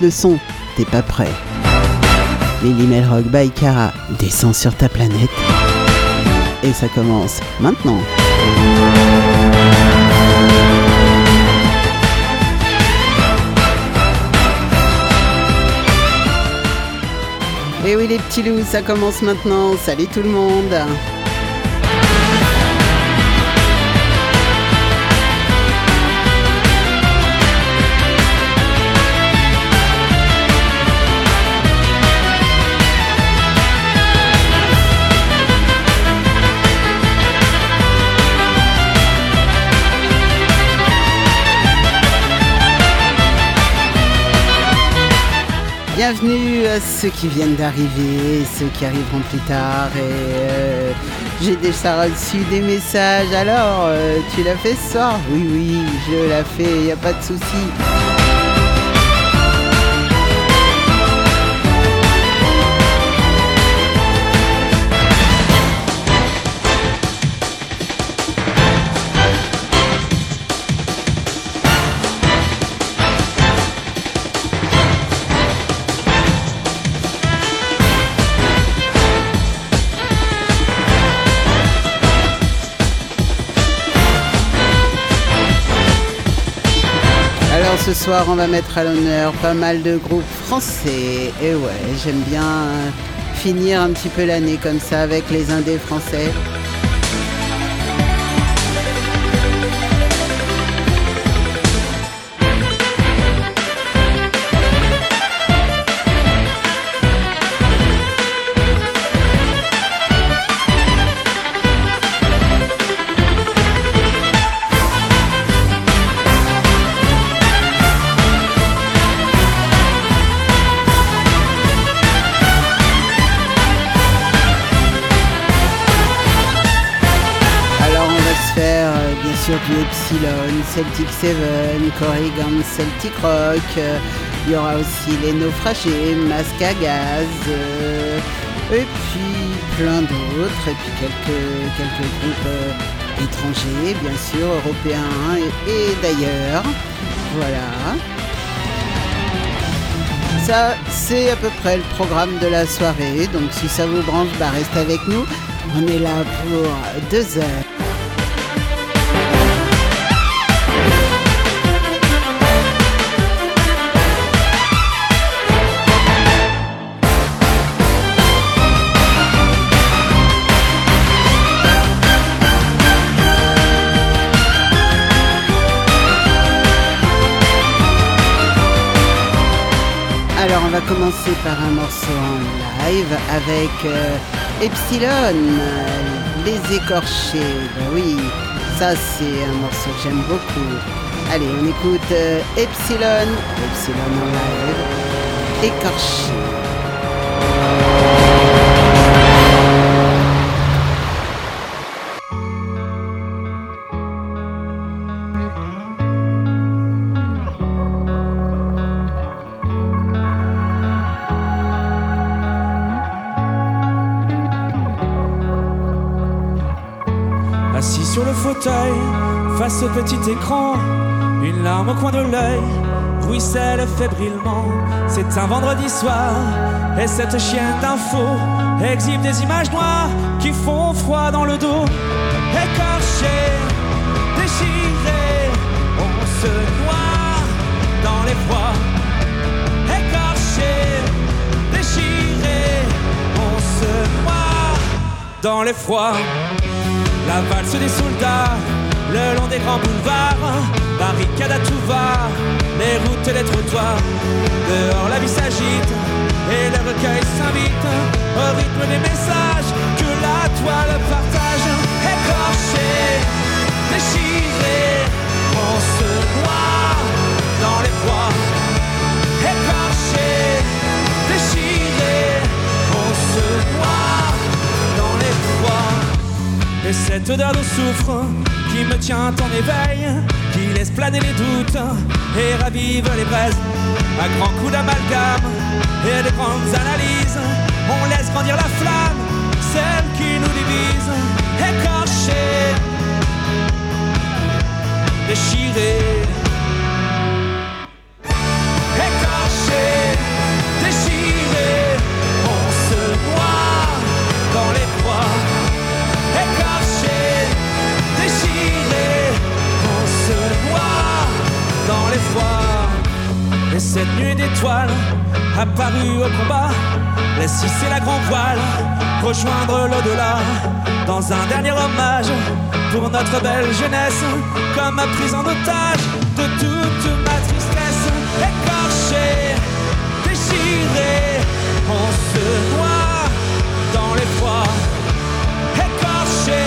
le son, t'es pas prêt. Lily Melrock by Cara descend sur ta planète. Et ça commence maintenant. Et oui les petits loups, ça commence maintenant. Salut tout le monde. Bienvenue à ceux qui viennent d'arriver, ceux qui arriveront plus tard. Euh, j'ai déjà reçu des messages. Alors, euh, tu l'as fait ce soir? Oui, oui, je l'ai fait, il n'y a pas de souci. Soir, on va mettre à l'honneur pas mal de groupes français. Et ouais, j'aime bien finir un petit peu l'année comme ça avec les indés français. Celtic Seven, Corrigan, Celtic Rock. euh, Il y aura aussi les naufragés, Masque euh, et puis plein d'autres. Et puis quelques, quelques groupes euh, étrangers, bien sûr, européens et, et d'ailleurs. Voilà. Ça, c'est à peu près le programme de la soirée. Donc si ça vous branche, bah restez avec nous. On est là pour deux heures. Commencer par un morceau en live avec euh, Epsilon, euh, les écorchés. Ben oui, ça c'est un morceau que j'aime beaucoup. Allez, on écoute euh, Epsilon, Epsilon en live, écorché. Assis sur le fauteuil, face au petit écran, une larme au coin de l'œil ruisselle fébrilement. C'est un vendredi soir, et cette chienne d'info exhibe des images noires qui font froid dans le dos. Écorché, déchiré, on se noie dans les froids. Écorché, déchiré, on se noie dans les froids. La valse des soldats, le long des grands boulevards, barricade à tout va, les routes et les trottoirs. Dehors la vie s'agite et le recueil s'invite au rythme des messages que la toile partage. Écorché, déchiré, on se noie dans les froids. Écorché, Et cette odeur de soufre qui me tient en éveil, qui laisse planer les doutes et ravive les braises. À grands coups d'amalgame et de grandes analyses, on laisse grandir la flamme, celle qui nous divise. Écorché, déchiré, étoile apparue au combat. Laisse hisser la grand voile, rejoindre l'au-delà. Dans un dernier hommage pour notre belle jeunesse, comme ma prise en otage de toute ma tristesse. Écorché, déchiré, on se noie dans les froids. Écorché,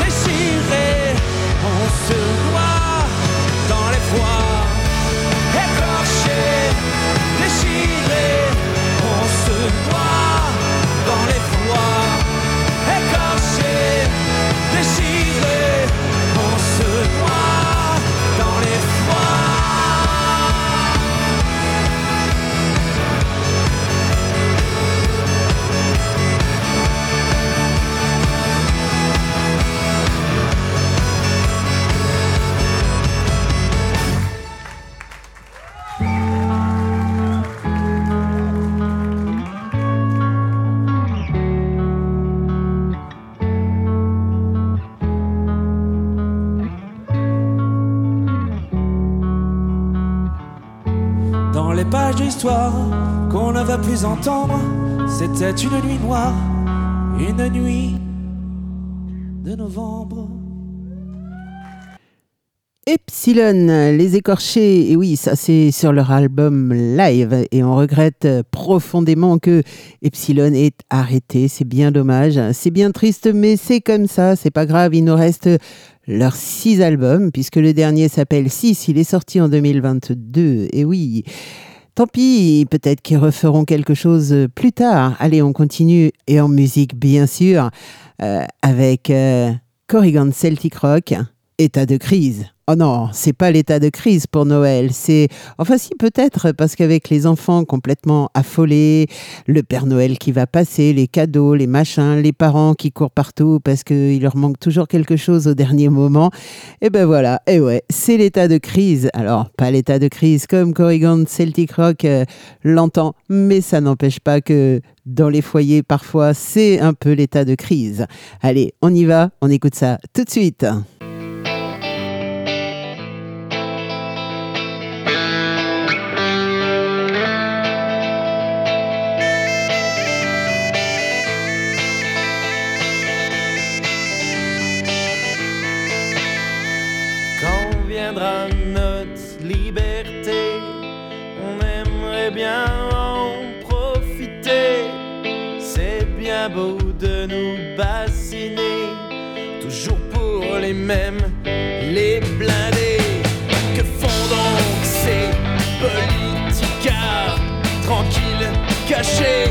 déchiré, on se c'était une nuit noire, une nuit de novembre. Epsilon, les écorchés, et oui, ça c'est sur leur album live, et on regrette profondément que Epsilon ait arrêté, c'est bien dommage, c'est bien triste, mais c'est comme ça, c'est pas grave, il nous reste leurs six albums, puisque le dernier s'appelle 6, il est sorti en 2022, et oui. Tant pis, peut-être qu'ils referont quelque chose plus tard. Allez, on continue, et en musique bien sûr, euh, avec euh, Corrigan Celtic Rock, État de crise. Oh non, c'est pas l'état de crise pour Noël. C'est, enfin si peut-être, parce qu'avec les enfants complètement affolés, le Père Noël qui va passer, les cadeaux, les machins, les parents qui courent partout parce qu'il leur manque toujours quelque chose au dernier moment. Et ben voilà, et ouais, c'est l'état de crise. Alors, pas l'état de crise comme Corrigan Celtic Rock euh, l'entend, mais ça n'empêche pas que dans les foyers, parfois, c'est un peu l'état de crise. Allez, on y va, on écoute ça tout de suite. Beau de nous bassiner, toujours pour les mêmes, les blindés. Que font donc ces politicards tranquilles, cachés,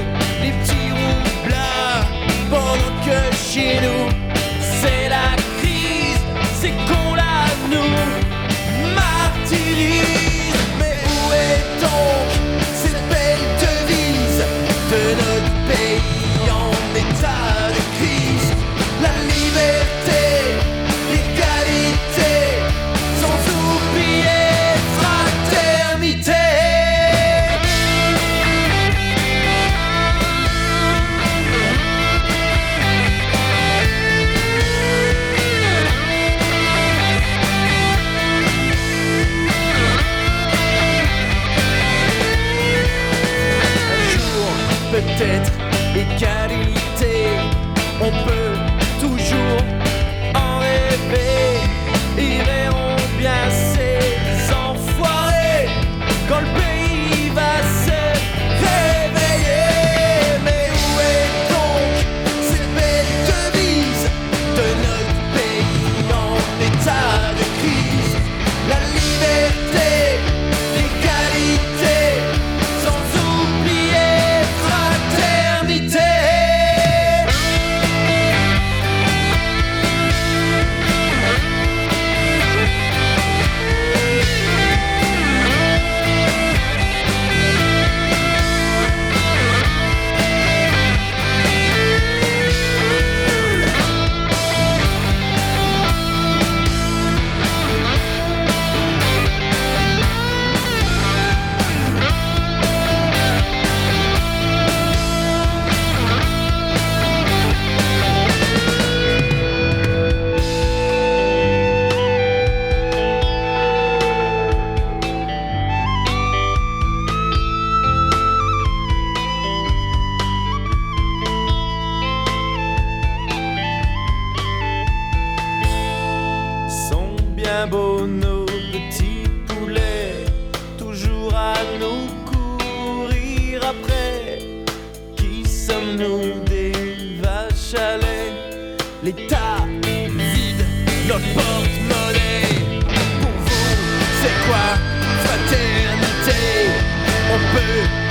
Europe.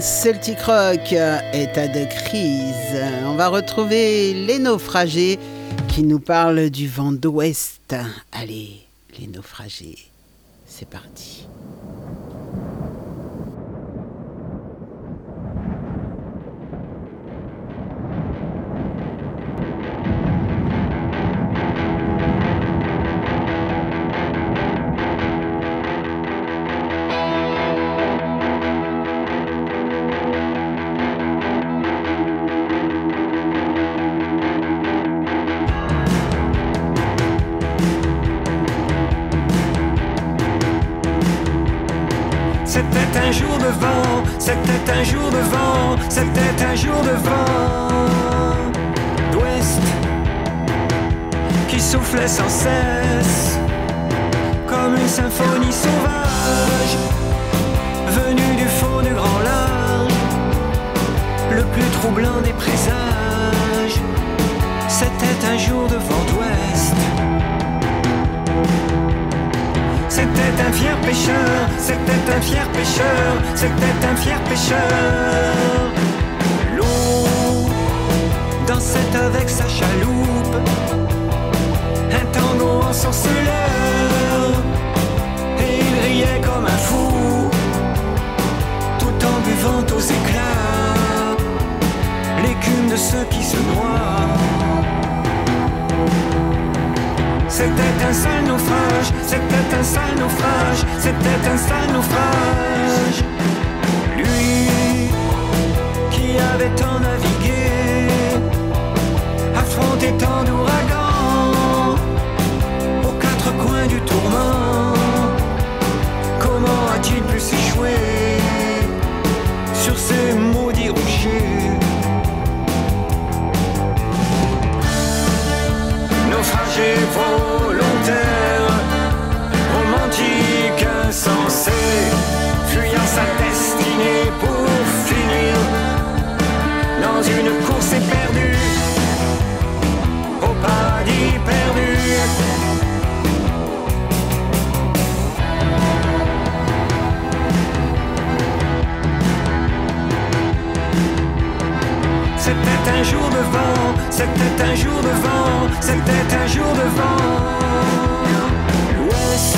Celtic Rock état de crise. On va retrouver les naufragés qui nous parlent du vent d'ouest. Allez, les naufragés, c'est parti. sur ces maudits rochers. Naufragés, c'était un jour de vent, c'était un jour de vent, c'était un jour de vent. L'Ouest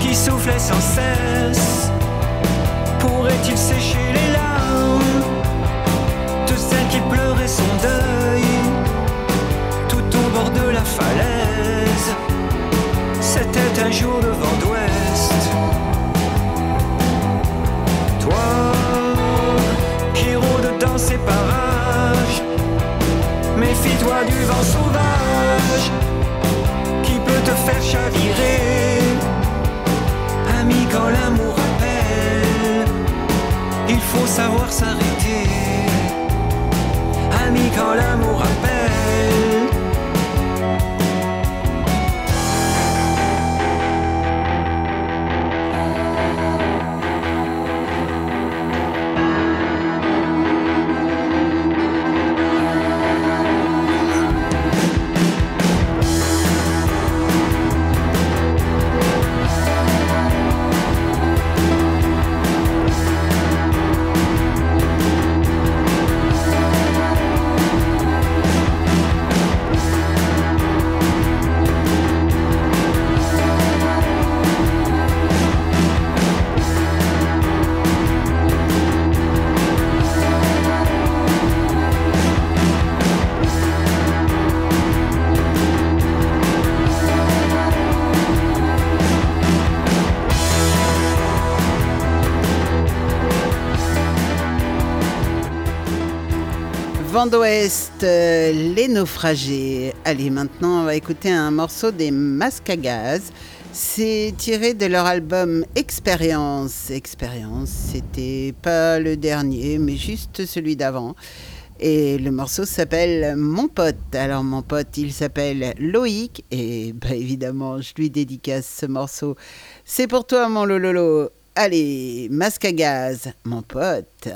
qui soufflait sans cesse, pourrait-il sécher les larmes? De celle qui pleurait son deuil tout au bord de la falaise? C'était un jour de vent d'Ouest. Méfie-toi du vent sauvage qui peut te faire chavirer. Ami, quand l'amour appelle, il faut savoir s'arrêter. Ami, quand l'amour appelle. Vent d'Ouest, euh, les naufragés. Allez, maintenant, on va écouter un morceau des Masques à Gaz. C'est tiré de leur album Expérience. Expérience, c'était pas le dernier, mais juste celui d'avant. Et le morceau s'appelle Mon pote. Alors, mon pote, il s'appelle Loïc. Et bah, évidemment, je lui dédicace ce morceau. C'est pour toi, mon Lololo. Allez, masque à gaz, mon pote.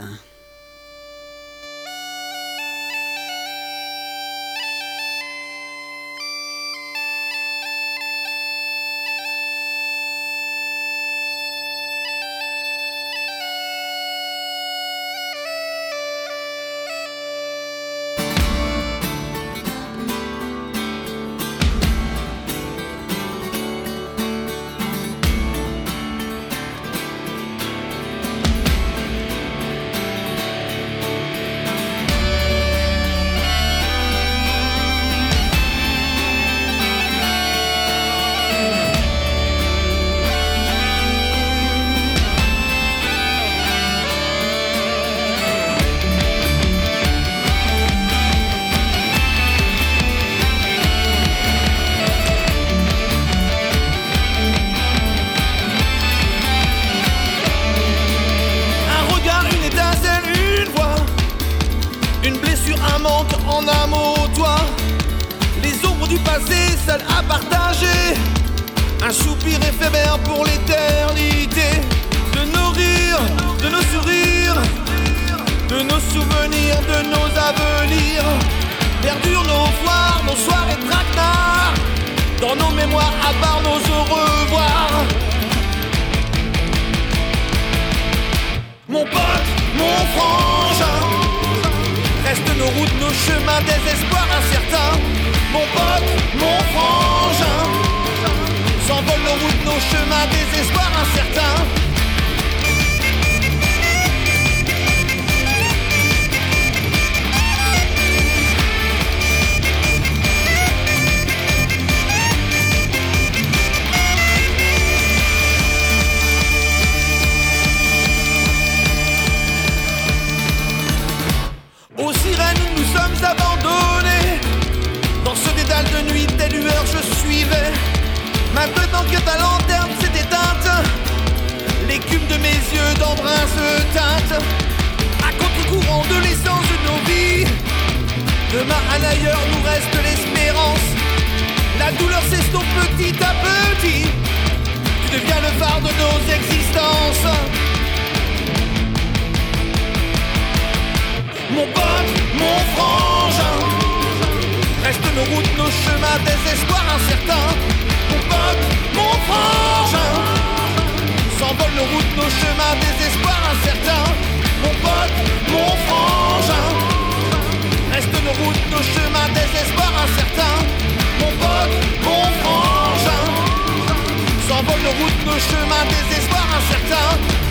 En un mot, toi. Les ombres du passé, seules à partager. Un soupir éphémère pour l'éternité. De nos rires, de nos sourires, de nos souvenirs, de nos avenirs. Perdurent nos foires, nos soirées traquenards. Dans nos mémoires, à part nos au revoir. Mon pote, mon frangin Restent nos routes, nos chemins, des espoirs incertains. Mon pote, mon frangin S'envolent nos routes, nos chemins, des espoirs Maintenant que ta lanterne s'est éteinte, l'écume de mes yeux d'embrun se teinte. À contre-courant de l'essence de nos vies, demain à l'ailleurs nous reste l'espérance. La douleur s'estompe petit à petit. Tu deviens le phare de nos existences. Mon pote, mon frangin Restent nos routes, nos chemins, des espoirs incertains Mon pote, mon frangin S'envolent nos routes, nos chemins, des espoirs incertains Mon pote, mon frangin nos chemins, désespoir incertain. Mon pote, mon frangin, s'envolent nos routes, nos chemins, désespoir incertain.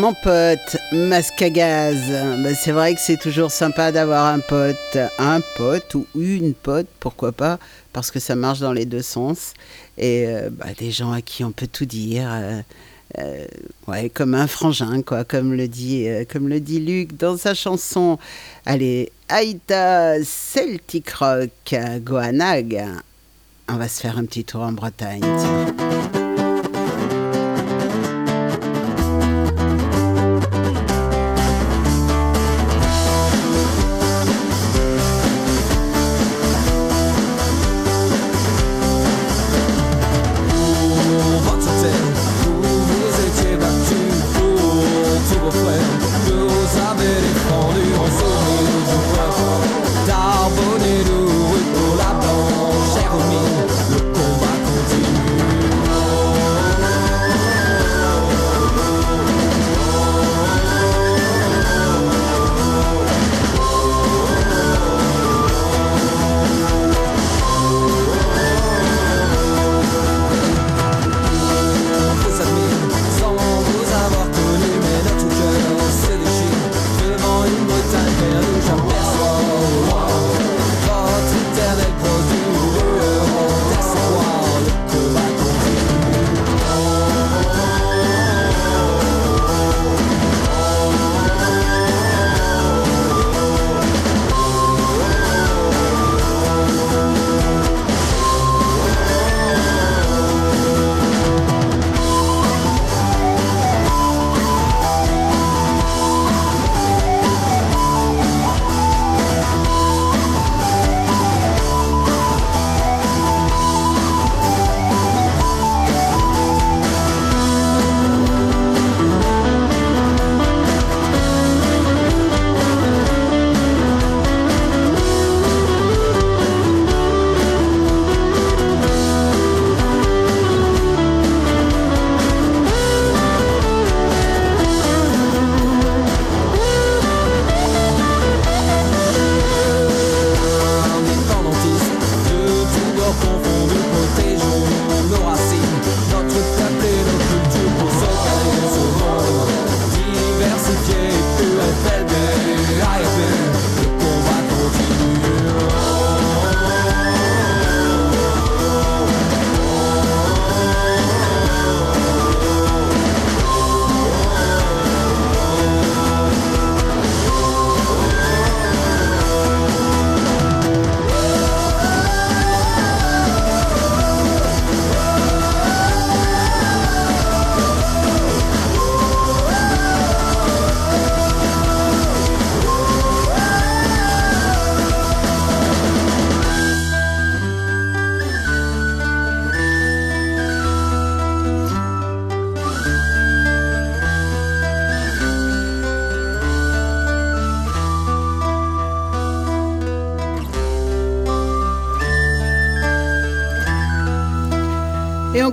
Mon pote, masque. Bah, c'est vrai que c'est toujours sympa d'avoir un pote, un pote ou une pote, pourquoi pas, parce que ça marche dans les deux sens. Et euh, bah, des gens à qui on peut tout dire. Euh, euh, ouais, comme un frangin, quoi, comme le dit, comme le dit Luc dans sa chanson. Allez, Aïta Celtic Rock, Goanag. On va se faire un petit tour en Bretagne.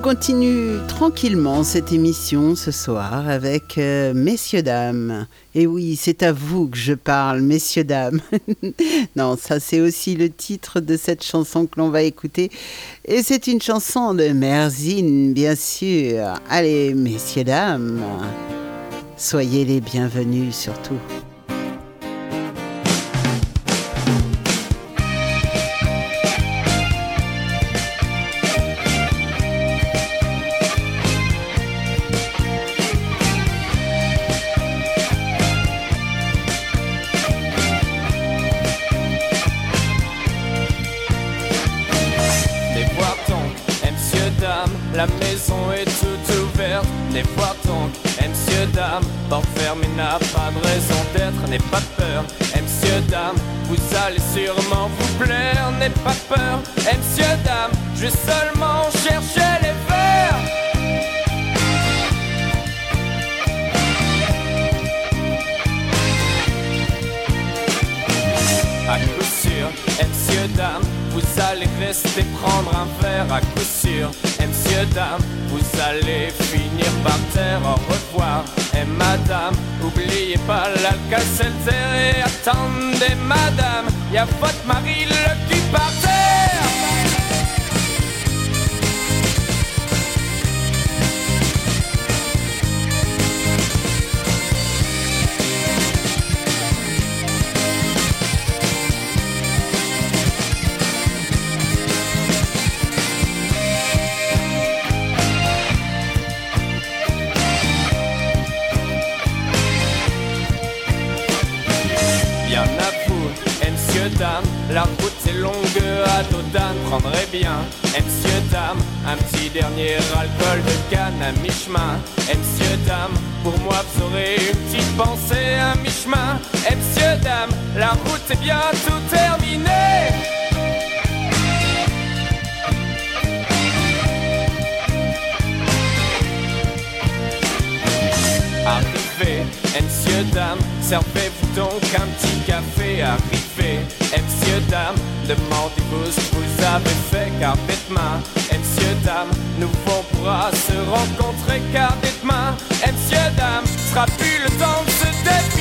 Continue tranquillement cette émission ce soir avec euh, messieurs dames. Et oui, c'est à vous que je parle, messieurs dames. non, ça c'est aussi le titre de cette chanson que l'on va écouter. Et c'est une chanson de Merzine, bien sûr. Allez, messieurs dames, soyez les bienvenus surtout. Sûr. Et monsieur dame, vous allez finir par terre. Au revoir. Et madame, oubliez pas l'alka-seltzer et attendez madame, y a votre mari le cul par Dodane, prendrez bien, et dame, un petit dernier alcool de canne à mi-chemin, et monsieur dame, pour moi vous aurez une petite pensée à mi-chemin, et dame, la route est bientôt terminée? Arrivez, et monsieur dame, servez-vous donc un petit café. Arrivez, et dame, demandez-vous ce que vous avez fait, car demain, et monsieur dame, nous on pourra se rencontrer, car demain, et monsieur dame, sera plus le temps de se défiler.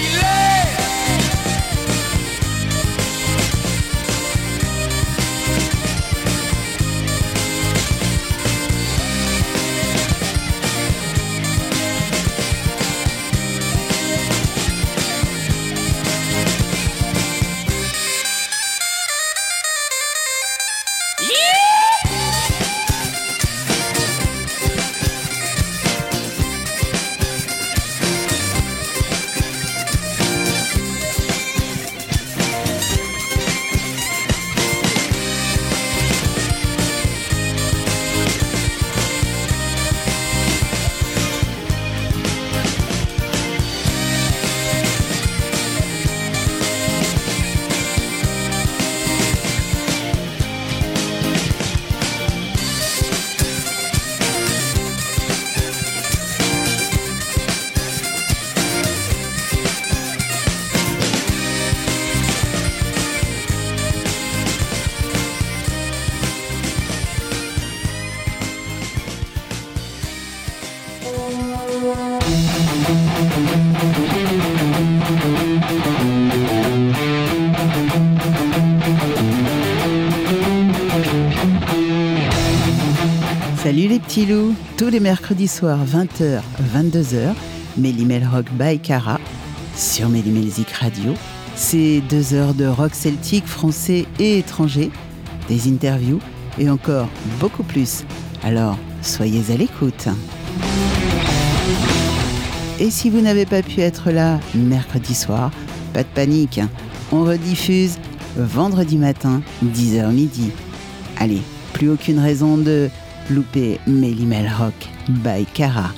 Tous les mercredis soirs, 20h, 22h, Mélimel Rock by Cara sur Mélimelzik Radio. C'est deux heures de rock celtique français et étranger, des interviews et encore beaucoup plus. Alors, soyez à l'écoute. Et si vous n'avez pas pu être là mercredi soir, pas de panique, on rediffuse vendredi matin, 10h midi. Allez, plus aucune raison de louper Mélimel Rock by Cara.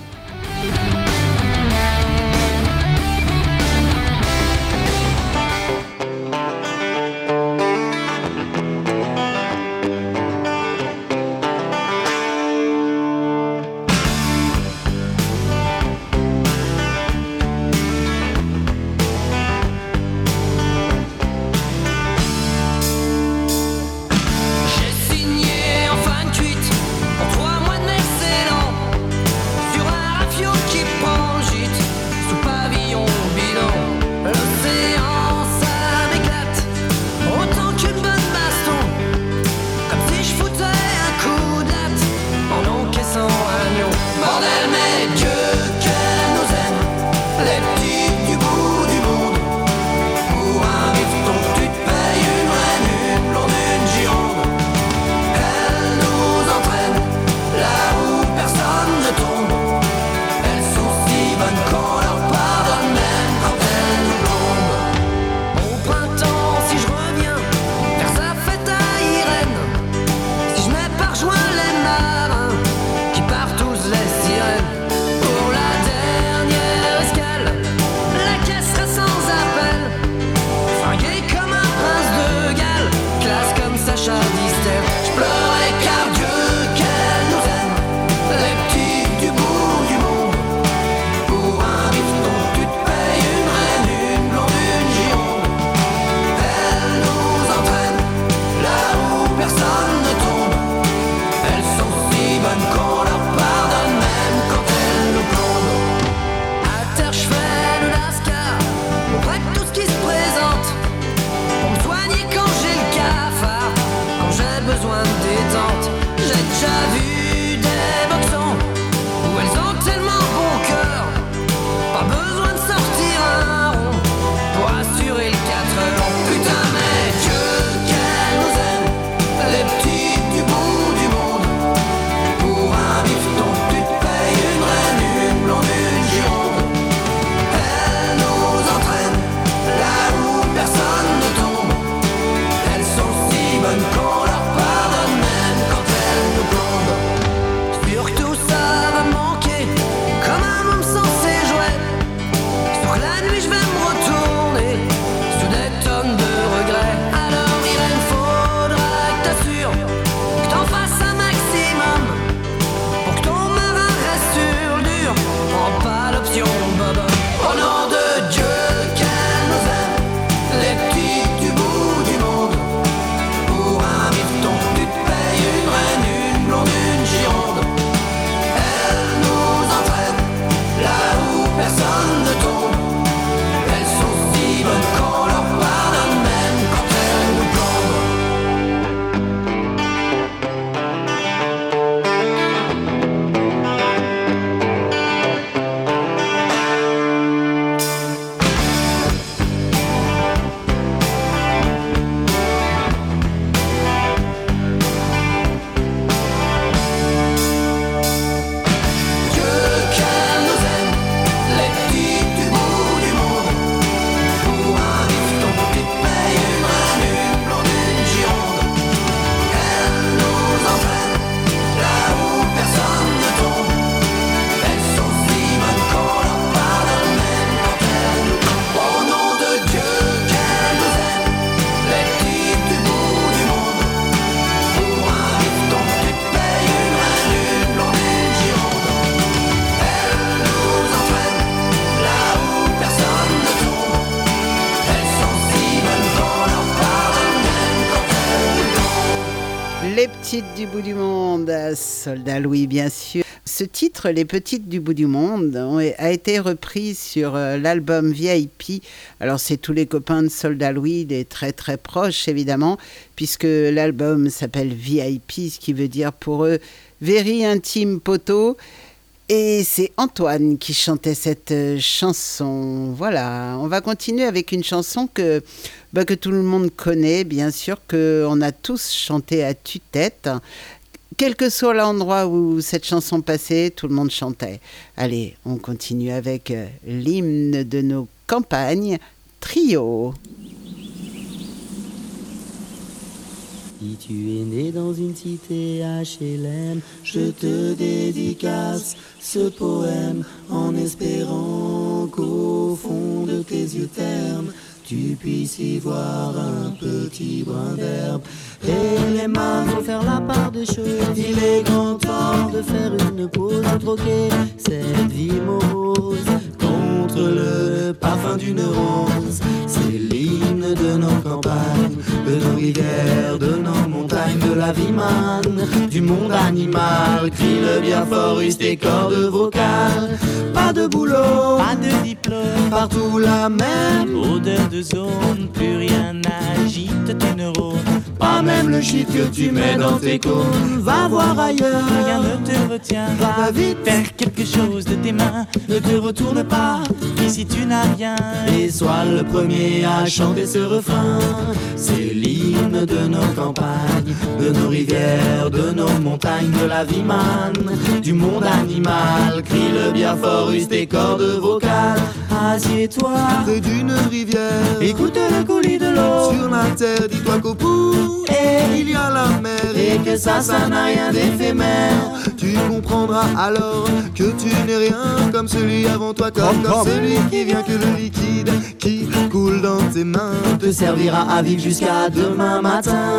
Soldat Louis bien sûr. Ce titre, Les petites du bout du monde, a été repris sur euh, l'album VIP. Alors c'est tous les copains de Soldat Louis, des très très proches évidemment, puisque l'album s'appelle VIP, ce qui veut dire pour eux Very Intime Poteau. Et c'est Antoine qui chantait cette euh, chanson. Voilà, on va continuer avec une chanson que, bah, que tout le monde connaît, bien sûr, qu'on a tous chanté à tue-tête. Quel que soit l'endroit où cette chanson passait, tout le monde chantait. Allez, on continue avec euh, l'hymne de nos campagnes, Trio. Si tu es né dans une cité HLM, je te dédicace ce poème en espérant qu'au fond de tes yeux ternes, tu puisses y voir un petit brin d'herbe. Et les mains vont faire la part des choses. Il est grand temps de faire une pause, de troquer cette vie morose contre le parfum d'une rose. C'est l'hymne de nos campagnes, de nos rivières, de nos montagnes, de la vie manne, du monde animal. Crie le bien fort, tes cordes vocales. Pas de boulot, pas de diplôme, partout la même odeur de zone, plus rien n'agite tes neurones. Pas même le shit que tu mets dans tes cônes. Va voir ailleurs, rien ne te retient. Va vite, faire quelque chose de tes mains. Ne te retourne pas, ici tu n'as rien. Et sois le premier à chanter ce refrain. C'est l'hymne de nos campagnes, de nos rivières, de nos montagnes, de la vie manne, du monde animal. Crie le bien fort, use tes cordes vocales. Assieds-toi près d'une rivière. Écoute le coulis de l'eau. Sur la terre, dis-toi qu'au bout, et il y a la mer. Et que ça, ça n'a rien d'éphémère. Tu comprendras alors que tu n'es rien comme celui avant toi, comme, comme celui qui vient que le liquide qui coule dans tes mains te servira à vivre jusqu'à demain matin.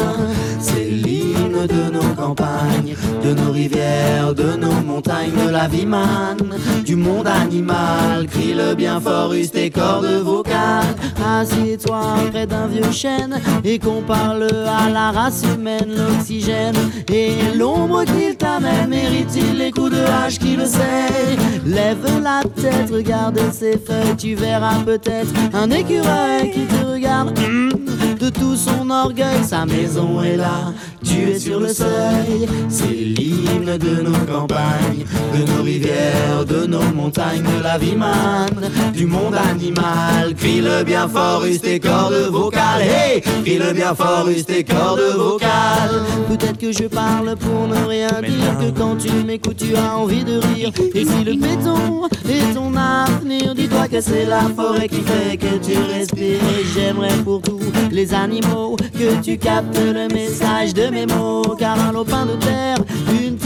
C'est l'hymne de nos campagnes, de nos rivières, de nos montagnes, de la vie manne, du monde animal. Crie le bien fort, use tes cordes vocales. Assieds-toi près d'un vieux chêne et qu'on parle à la race humaine, l'oxygène et l'ombre qu'il t'amène. Mérite-t-il les coups de hache qui le sait Lève la tête, regarde ses feuilles, tu verras peut-être un écureuil qui te regarde de tout son orgueil. Sa maison est là, tu es sur le seuil. C'est l'hymne de nos campagnes, de nos rivières, de nos montagnes, de la vie manne, du monde animal. Crie le bien fort, use tes cordes vocales. Hey, crie le bien fort, use tes cordes vocales. Peut-être que je parle pour ne rien dire, que quand tu m'écoutes, tu as envie de rire. Et si le béton est ton avenir, dis-toi que c'est la forêt qui fait que tu respires. Et j'aimerais pour tous les que tu captes le message de mes mots. Car un lopin de terre, une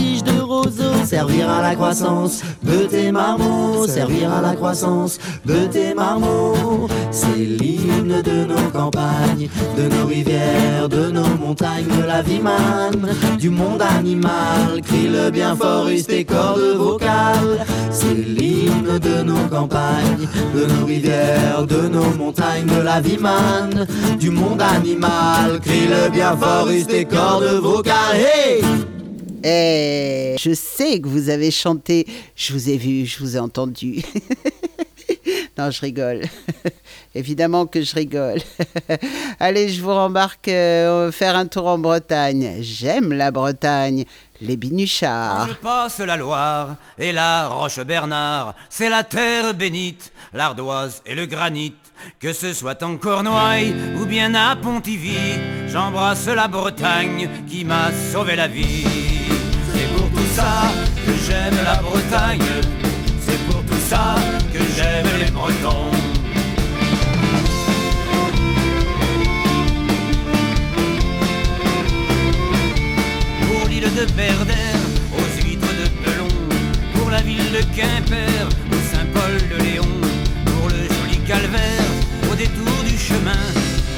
tige de roseau servira à la croissance de tes marmots. À la croissance de tes marmots. C'est l'hymne de nos campagnes, de nos rivières, de nos montagnes, de la vie manne, du monde animal. Crie le bien fort, use tes cordes vocales. C'est l'hymne de nos campagnes, de nos rivières, de nos montagnes, de la vie manne, du monde animal. Crie le bien fort, use tes cordes vocales. Hey! Eh, je sais que vous avez chanté, je vous ai vu, je vous ai entendu. non, je rigole. Évidemment que je rigole. Allez, je vous rembarque euh, faire un tour en Bretagne. J'aime la Bretagne, les binuchards. Je passe la Loire et la Roche-Bernard, c'est la terre bénite, l'ardoise et le granit. Que ce soit en Cornouailles ou bien à Pontivy, j'embrasse la Bretagne qui m'a sauvé la vie. C'est pour ça que j'aime la Bretagne, c'est pour tout ça que j'aime les Bretons. Pour l'île de Berdère, aux huîtres de Pelon, pour la ville de Quimper, au Saint-Paul-de-Léon, pour le joli calvaire, au détour du chemin,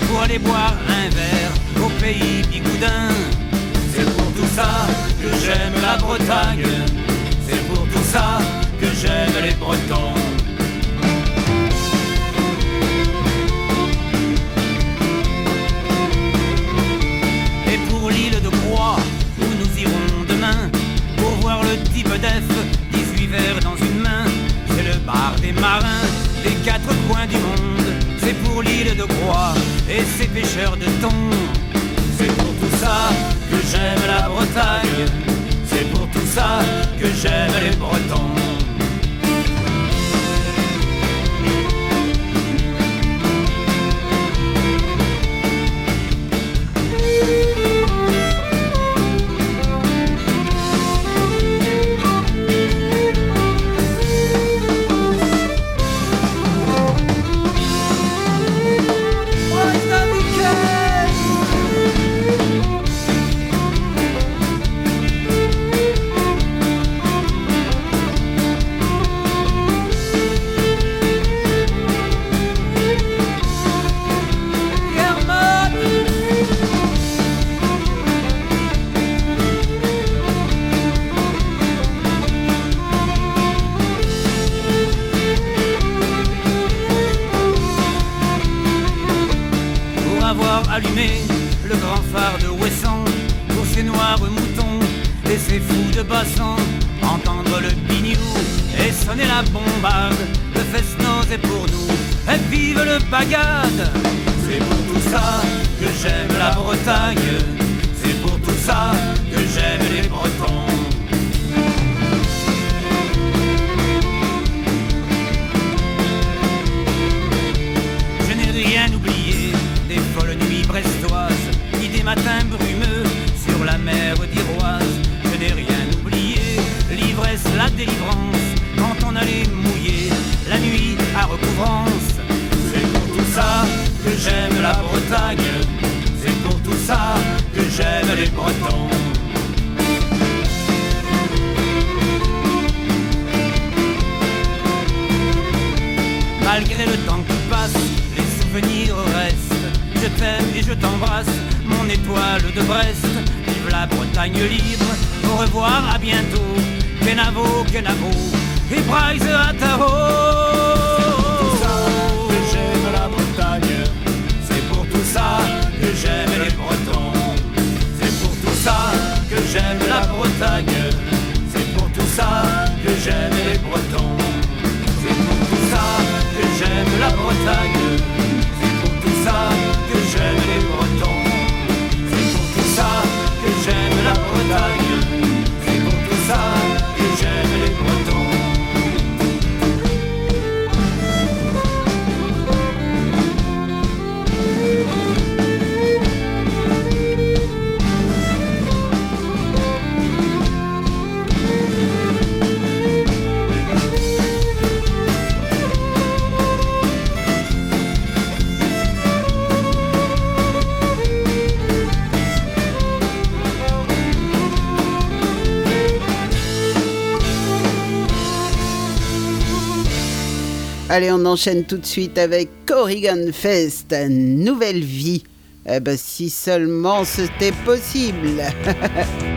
pour aller boire un verre au pays Bigoudin. C'est pour tout ça j'aime la Bretagne, c'est pour tout ça que j'aime les Bretons. Et pour l'île de Croix, où nous irons demain, pour voir le type d'EF, 18 verres dans une main, c'est le bar des marins, des quatre coins du monde, c'est pour l'île de Croix et ses pêcheurs de thon, c'est pour tout ça que j'aime la Bretagne. C'est pour tout ça que j'aime les Bretons. Allumé le grand phare de Ouessant pour ces noirs moutons et ces fous de bassan entendre le bignou et sonner la bombarde le fest-noz est pour nous et vive le bagade c'est pour tout ça que j'aime la Bretagne c'est pour tout ça que j'aime les Bretons matins brumeux sur la mer d'Iroise. Je n'ai rien oublié, l'ivresse, la délivrance, quand on allait mouiller la nuit à recouvrance. C'est pour tout ça que j'aime la Bretagne, c'est pour tout ça que j'aime les Bretons. Malgré le temps qui passe, les souvenirs restent. Je t'aime et je t'embrasse, étoile de Brest. Vive la Bretagne libre, au revoir, à bientôt. Kenavo, Kenavo, et Bryce à que j'aime la Bretagne, c'est pour tout ça que j'aime les Bretons. C'est pour tout ça que j'aime la Bretagne, c'est pour tout ça que j'aime les Bretons. Allez, on enchaîne tout de suite avec Corrigan Fest, nouvelle vie. Eh ben, si seulement c'était possible.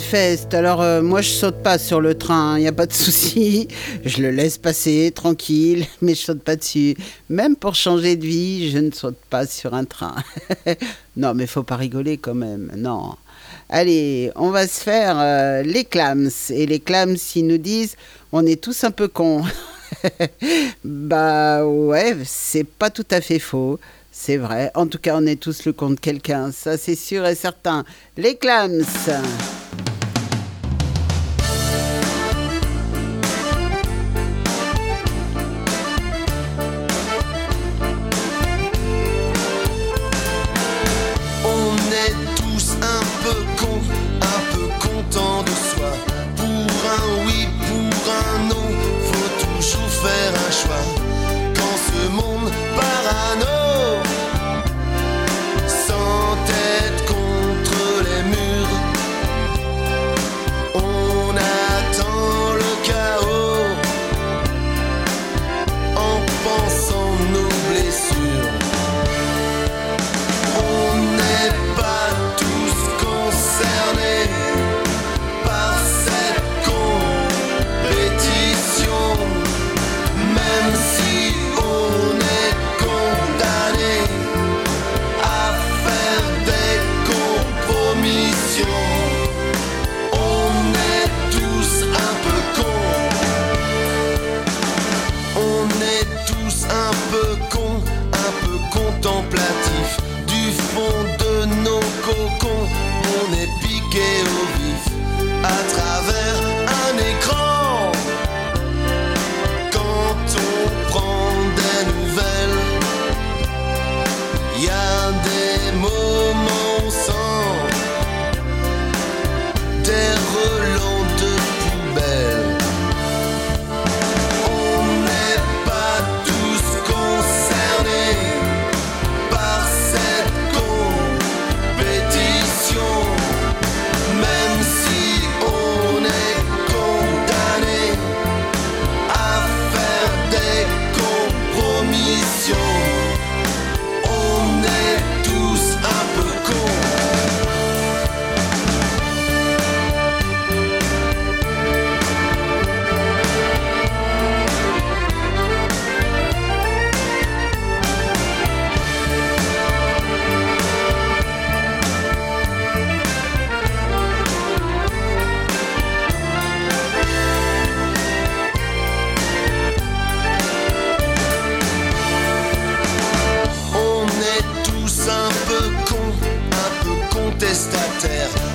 Fest. Alors euh, moi je saute pas sur le train, il n'y a pas de souci. Je le laisse passer tranquille, mais je saute pas dessus. Même pour changer de vie, je ne saute pas sur un train. non mais faut pas rigoler quand même, non. Allez, on va se faire euh, les clams. Et les clams, ils nous disent, on est tous un peu cons. bah ouais, c'est pas tout à fait faux. C'est vrai. En tout cas, on est tous le compte quelqu'un. Ça, c'est sûr et certain. Les clams.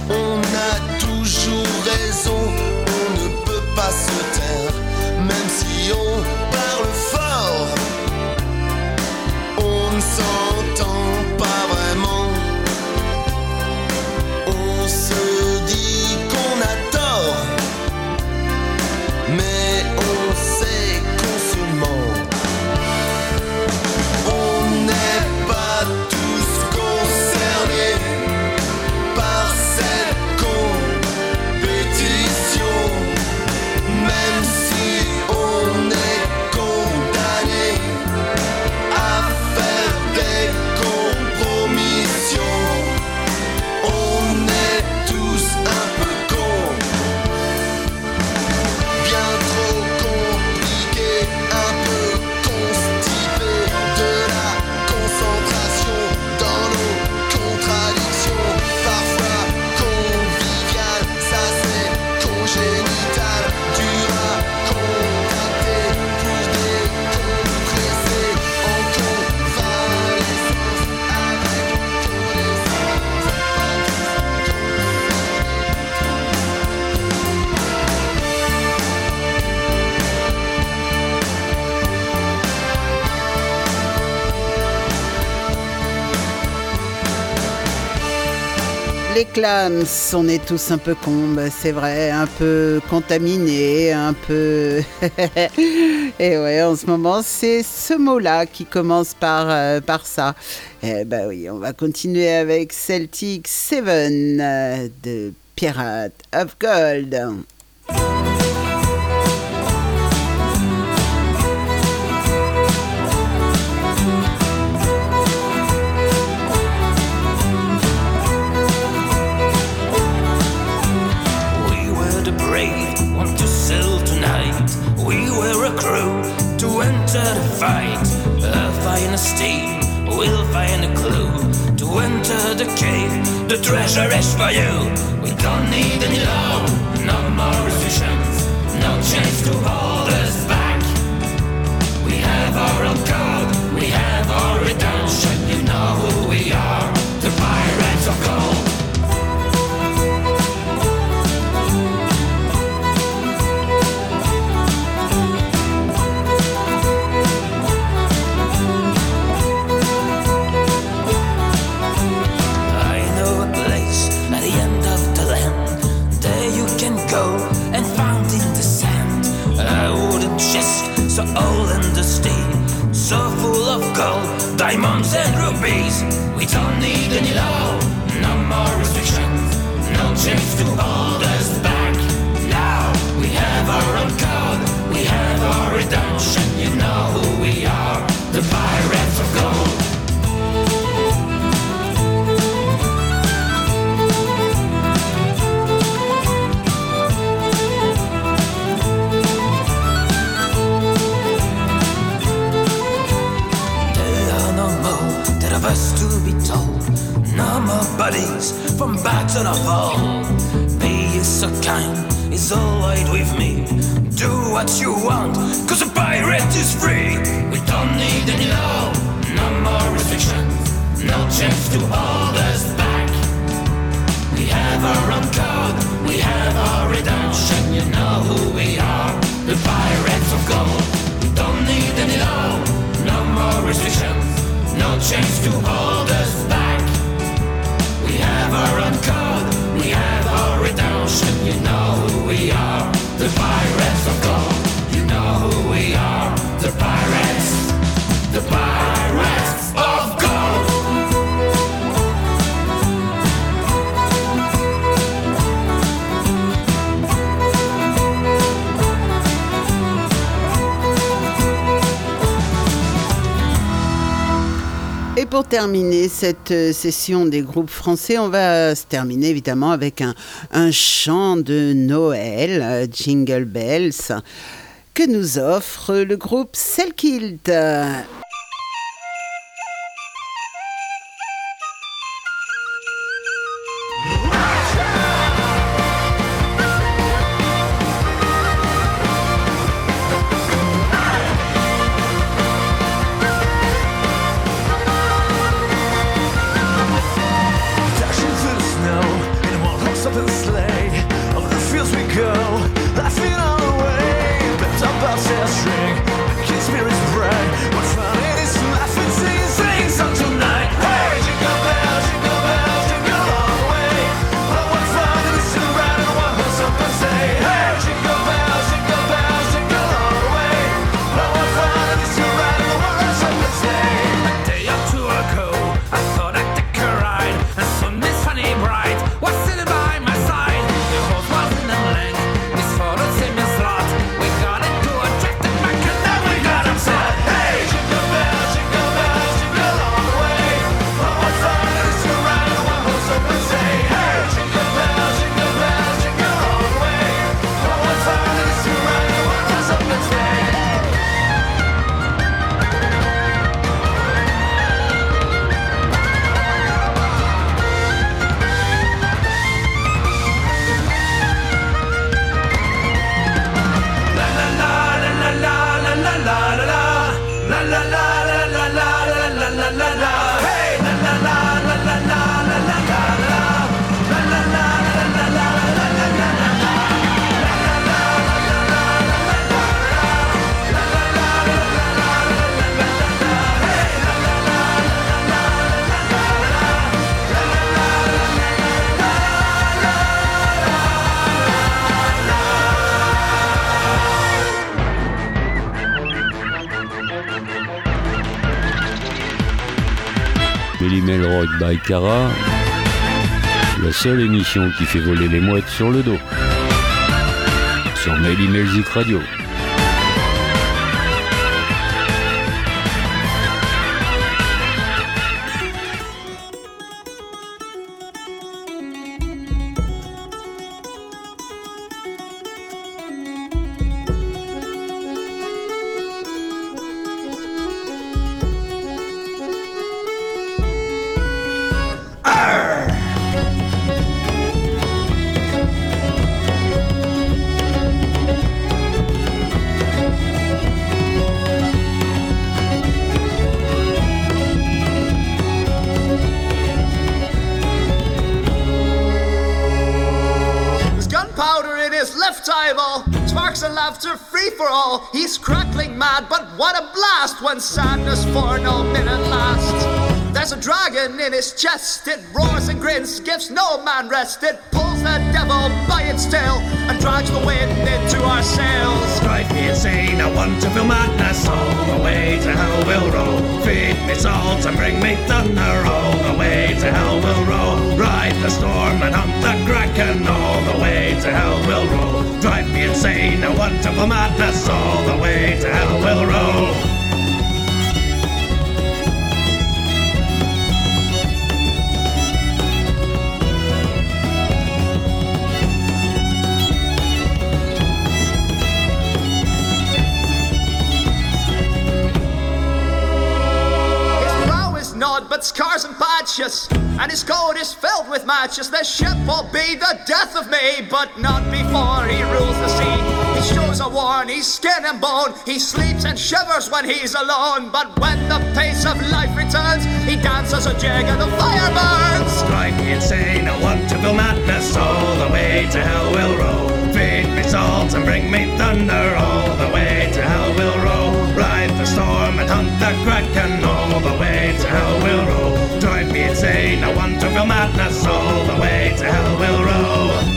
On a tout on est tous un peu cons, c'est vrai, un peu contaminés, un peu... Et ouais, en ce moment, c'est ce mot-là qui commence par, euh, par ça. Eh ben oui, on va continuer avec Celtic Seven euh, de Pirate of Gold. Treasure is for you. We don't need any law, so old and dusty, so full of gold, diamonds and rubies. We don't need any law, no more restrictions, no chains to hold us back. Now we have our own code, we have our redemption. You know who we are, us to be told. No more bodies from battle of all. Be so kind, is alright with me. Do what you want, cause a pirate is free. We don't need any law, no more restrictions, no chance to hold us back. We have our own code, we have our redemption, change to hold. Pour terminer cette euh, session des groupes français, on va se terminer évidemment avec un, un chant de Noël, euh, Jingle Bells, que nous offre le groupe Selkilt. La seule émission qui fait voler les mouettes sur le dos. Sur Melzik Radio. When sadness for no minute lasts. There's a dragon in his chest, it roars and grins, gives no man rest. It pulls the devil by its tail and drags the wind into our sails. Drive me insane, I want to feel madness. All the way to hell will roll. Feed me salt and bring me thunder. All the way to hell we'll roll. Ride the storm and hunt the kraken. All the way to hell we'll roll. Drive me insane, to feel madness. All the way to hell we'll roll. But scars and patches, and his coat is filled with matches. This ship will be the death of me, but not before he rules the sea. He shows a worn, he's skin and bone. He sleeps and shivers when he's alone, but when the pace of life returns, he dances a jig and the fire burns. Drive me insane, I want to feel madness. All the way to hell will roll. Feed me salt and bring me thunder. All the way and the kraken. All the way to hell we'll roll. Drive me insane, I want to feel madness. All the way to hell we'll roll.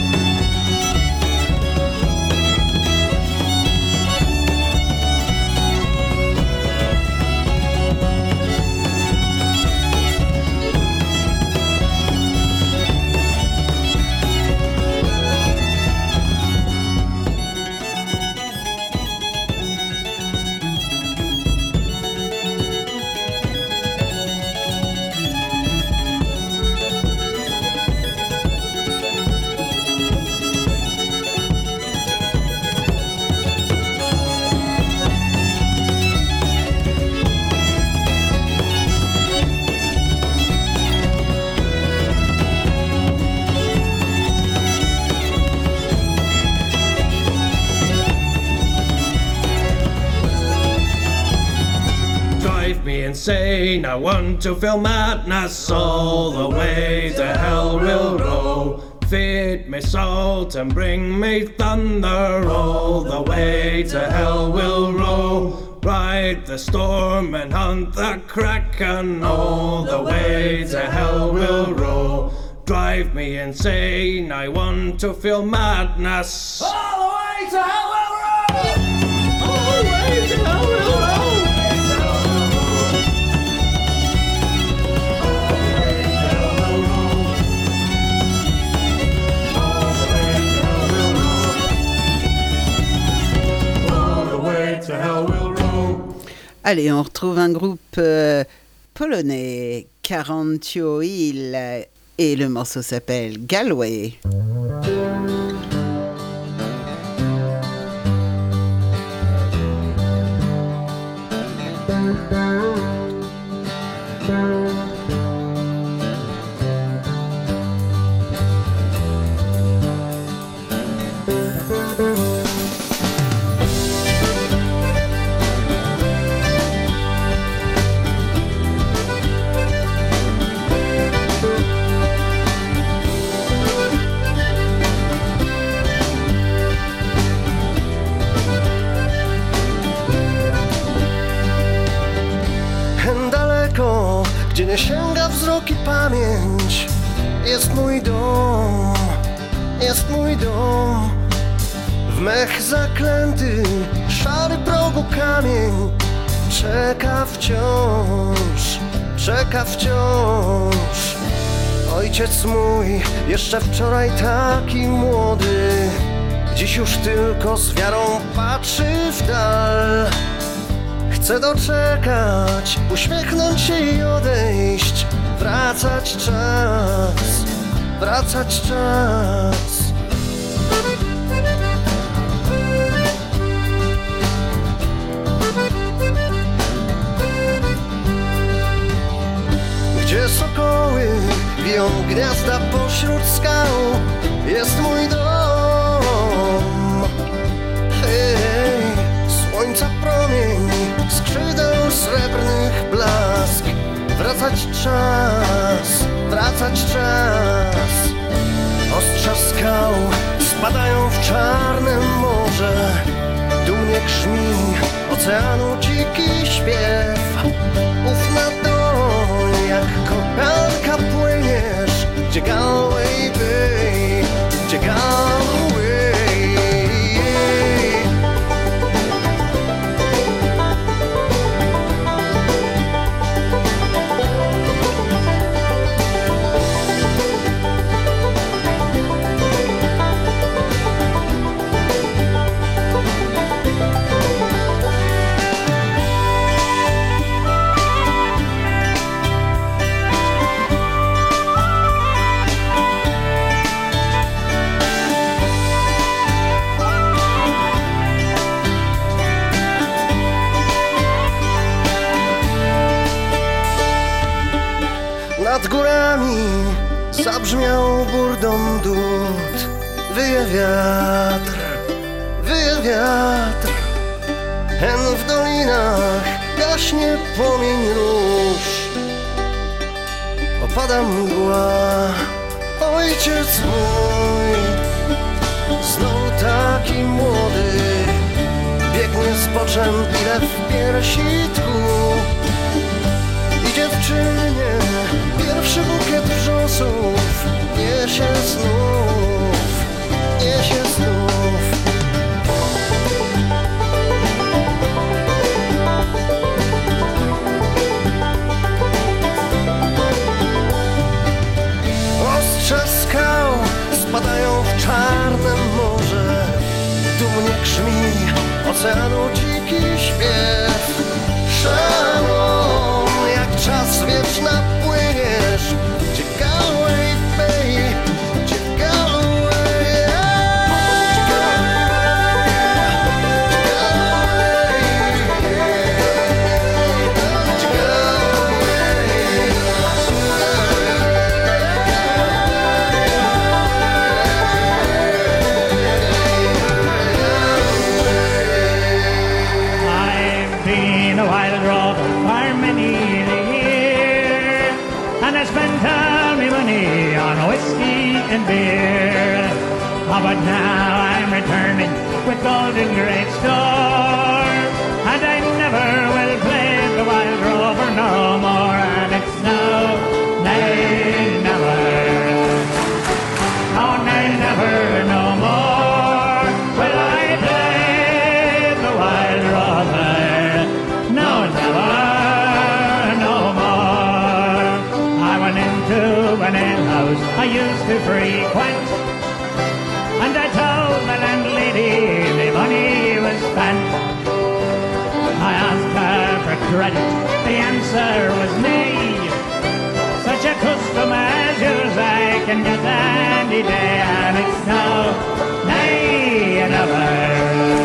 Insane. I want to feel madness all the way to hell will roll. Feed me salt and bring me thunder all the way to hell will roll. Ride the storm and hunt the kraken all the way to hell will roll. Drive me insane, I want to feel madness. All the way to hell Allez, on retrouve un groupe euh, polonais, Carantio Hill, et le morceau s'appelle Galway. Pamięć. Jest mój dom, jest mój dom. W mech zaklęty, szary progu kamień. Czeka wciąż, czeka wciąż. Ojciec mój, jeszcze wczoraj taki młody, dziś już tylko z wiarą patrzy w dal. Chcę doczekać, uśmiechnąć się i odejść, wracać czas, wracać czas. Gdzie sokoły biją gniazda pośród skał? Jest mój dom. Hej, słońca promień Skrzydeł srebrnych blask Wracać czas, wracać czas. Ostrza skał spadają w czarne morze. Dumnie grzmi oceanu dziki śpiew zabrzmiał burdą dud Wyje wiatr, wyje wiatr. Hen w dolinach gaśnie płomień róż. Opada mgła, ojciec mój. Znowu taki młody Biegnie z boczem ile w piersi tchu pierwszy bukiet wrzosów niesie znów, niesie znów. Ostrze skał spadają w czarne morze, dumnie grzmi oceanu dziki śpiew. Szalom, beer. Oh, but now I'm returning with golden great store, and I never will play the wild rover no Can get any day, and it's now, nay, never.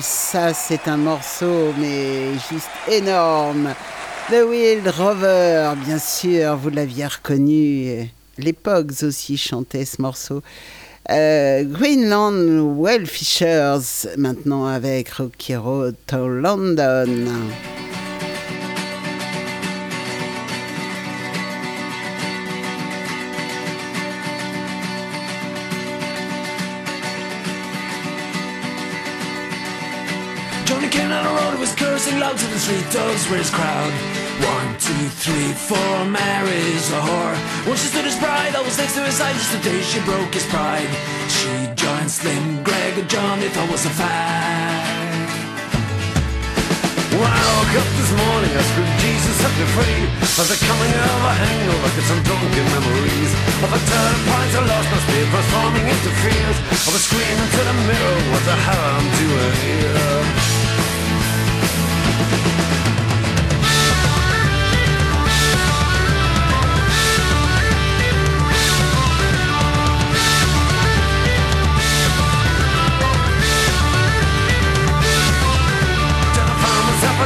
Ça c'est un morceau mais juste énorme. The Wild Rover, bien sûr, vous l'aviez reconnu. Les Pogs aussi chantaient ce morceau. Euh, Greenland Wellfishers, maintenant avec Rocky Road to London. To the were his crowd. One, two, three, four, Mary's a whore. When she stood his bride, I was next to his side just the day she broke his pride. She joined Slim, Greg, and John, they thought was a fad. When I woke up this morning, I screamed, Jesus, set me free. Of the coming of a hangover, get some drunken memories. Of a turnpike, I lost my speed, transforming into fears. Of a scream into the mirror, what the hell I'm doing here?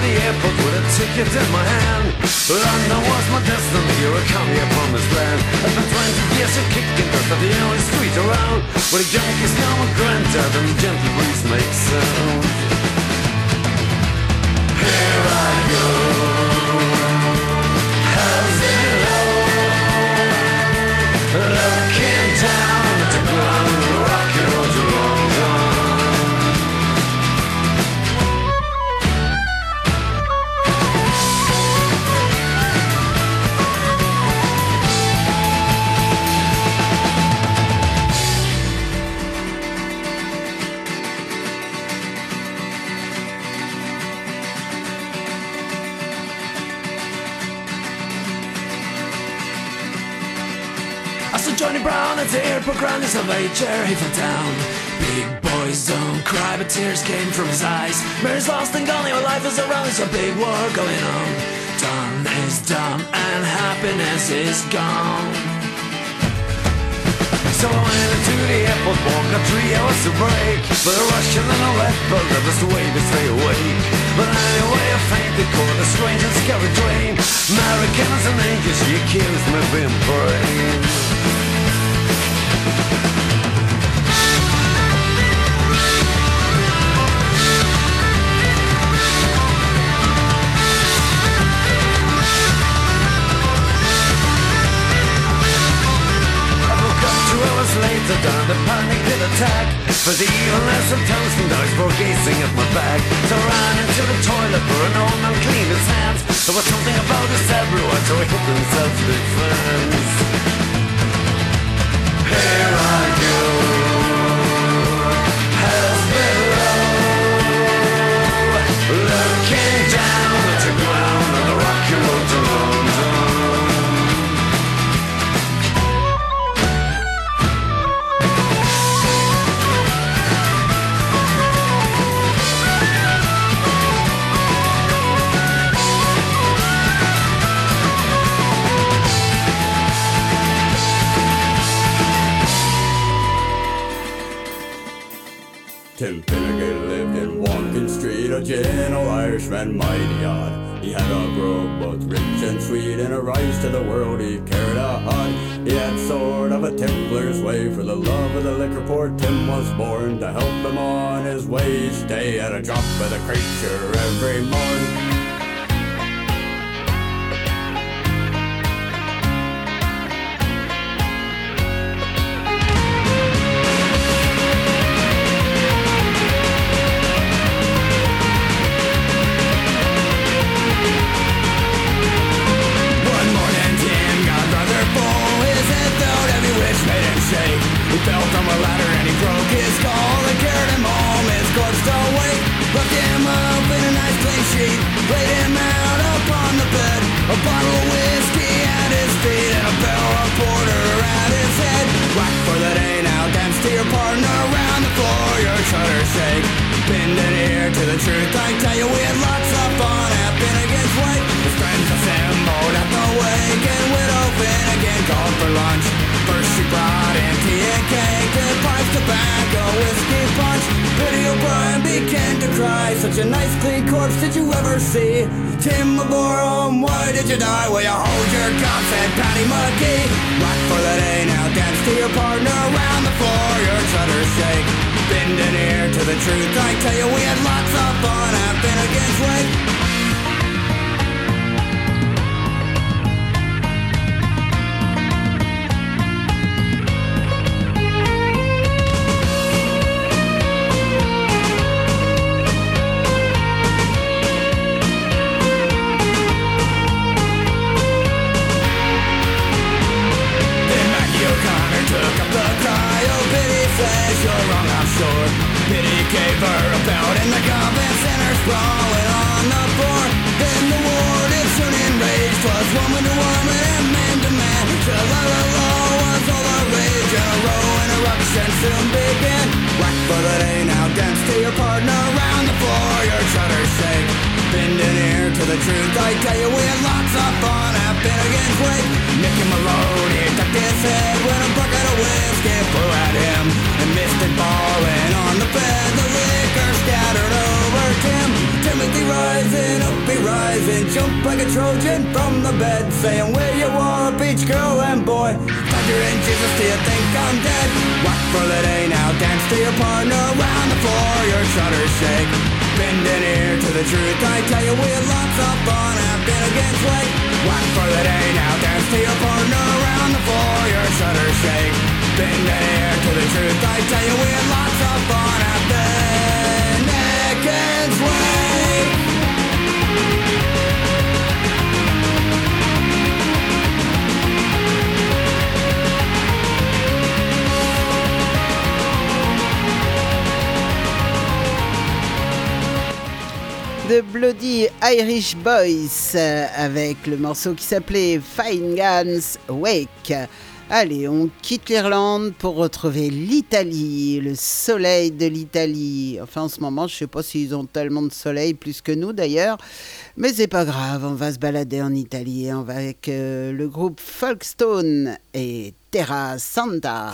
The airport with a ticket in my hand. London was my destiny, here I come here from this land. I spent 20 years of kicking dust of the only street around. Where the junkies come with granddad and the gentle breeze makes sound. Here Ground in Salvatore, he fell down. Big boys don't cry, but tears came from his eyes. Mary's lost and gone, your life is around, there's a big war going on. Done is done, and happiness is gone. So I went into the airport, walked got three hours to break. But a Russian and a Red Bull, that was the way to stay awake. But anyway, I fainted, caught a strange and scary dream. Americans and angels, she accused me of being brave. Attack. For the evilness of toast and dice for gazing at my back. So I ran into the toilet where an old man cleaned his hands. There was something about his everywhere, so he hit in self-defense. Here I go. Irishman, mighty odd. He had a brogue, both rich and sweet, and a rise to the world he carried a hod. He had sort of a Templar's way, for the love of the liquor poor Tim was born. To help him on his way, stay at a drop of the creature every morn. A bottle of whiskey at his feet and a barrel of porter at his head. Whack for the day now, dance to your partner around the floor. Your shutter shake. Bend an ear to the truth. I tell you, we had lots of fun at Finnegan's Wake. His friends assembled at the wake and widow Finnegan called for lunch. First she brought in tea and cake, pipes, tobacco, whiskey punch. Biddy O'Brien began to cry. Such a nice clean corpse did you ever see? Tim Maborum, why did you die? Well, you hold your gun, said Patty McGee. Rock for the day now, dance to your partner around the floor. Your shutters shake. Bend an ear to the truth. I tell you, we had lots of fun at Finnegan's Wake. Gave her a belt and the convent center sprawling on the floor. Then the war did soon enraged. Was woman to woman and man to man. Till la la la was all the rage. And a row interruption soon began. Whack for the day Bend an ear to the truth. I tell you, we had lots of fun at Finnegan's Wake. Mickey he ducked his head when a bucket of whiskey flew at him. And missed it falling on the bed. The liquor scattered over Tim. Timothy rising, up he rising, jump like a Trojan from the bed, saying, Where you are, beach girl and boy. Thunder and Jesus, do you think I'm dead? Whack for the day now, dance to your partner around the floor. Your shutters shake. Bend an ear to the truth. I tell you, we had lots of fun at Finnegan's Wake. Whack for the day now, dance to your partner around the floor. Your shutters shake. Bend an ear to the truth. I tell you, we had lots of fun at Finnegan's Wake. The Bloody Irish Boys euh, avec le morceau qui s'appelait Fine Guns Wake. Allez, on quitte l'Irlande pour retrouver l'Italie, le soleil de l'Italie. Enfin, en ce moment, je sais pas s'ils ont tellement de soleil, plus que nous d'ailleurs. Mais c'est pas grave, on va se balader en Italie. On va avec euh, le groupe Folkstone et Terra Santa.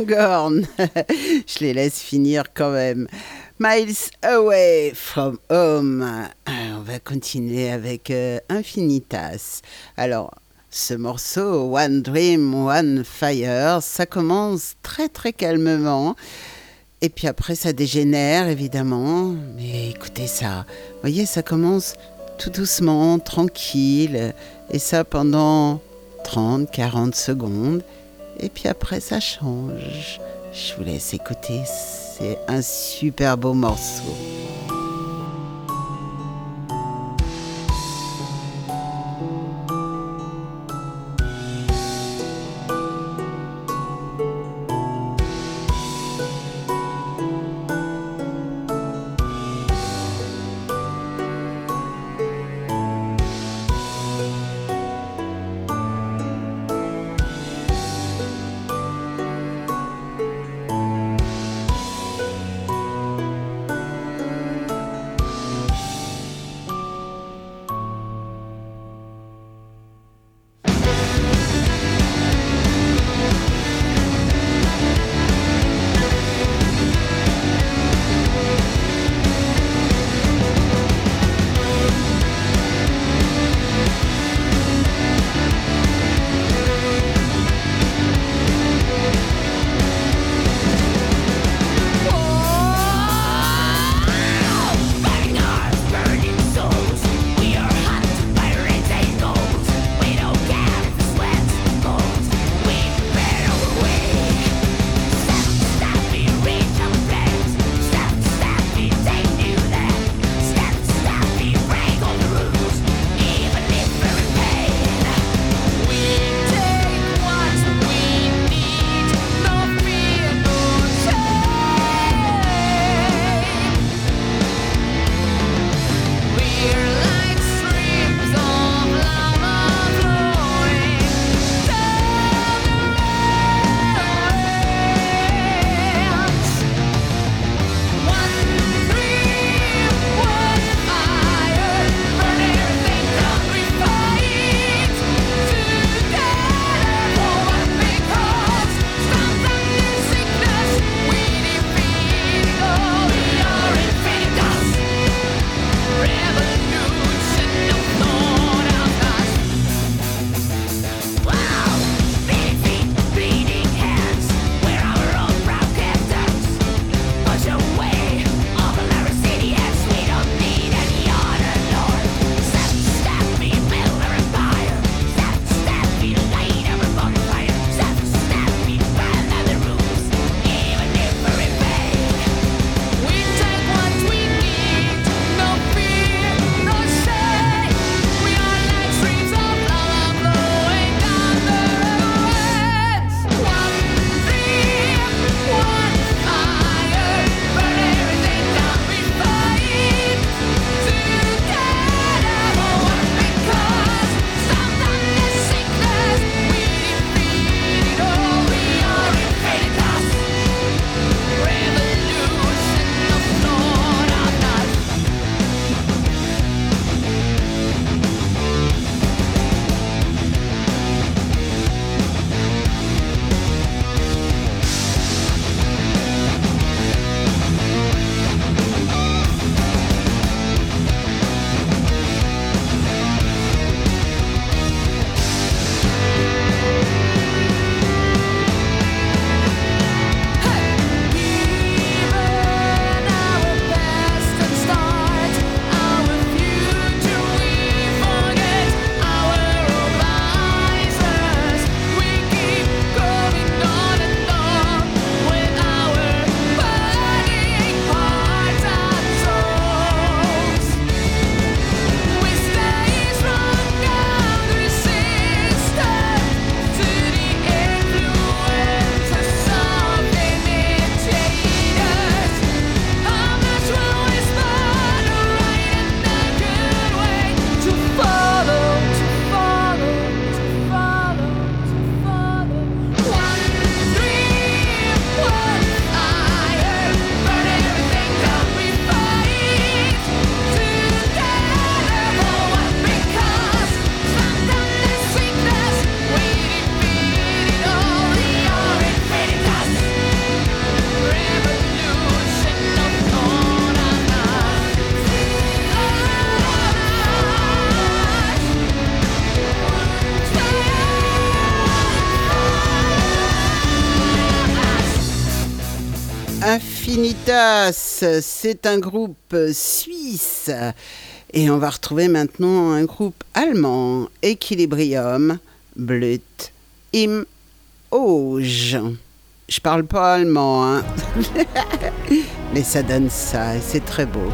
Je les laisse finir quand même. Miles Away from Home. On va continuer avec euh, Infinitas. Alors, ce morceau, One Dream, One Fire, ça commence très très calmement. Et puis après, ça dégénère, évidemment. Mais écoutez ça. Vous voyez, ça commence tout doucement, tranquille. Et ça pendant 30, 40 secondes. Et puis après, ça change. Je vous laisse écouter. C'est un super beau morceau. C'est un groupe suisse. Et on va retrouver maintenant un groupe allemand, Equilibrium, Blut, im Auge. Je parle pas allemand, hein. mais ça donne ça, et c'est très beau.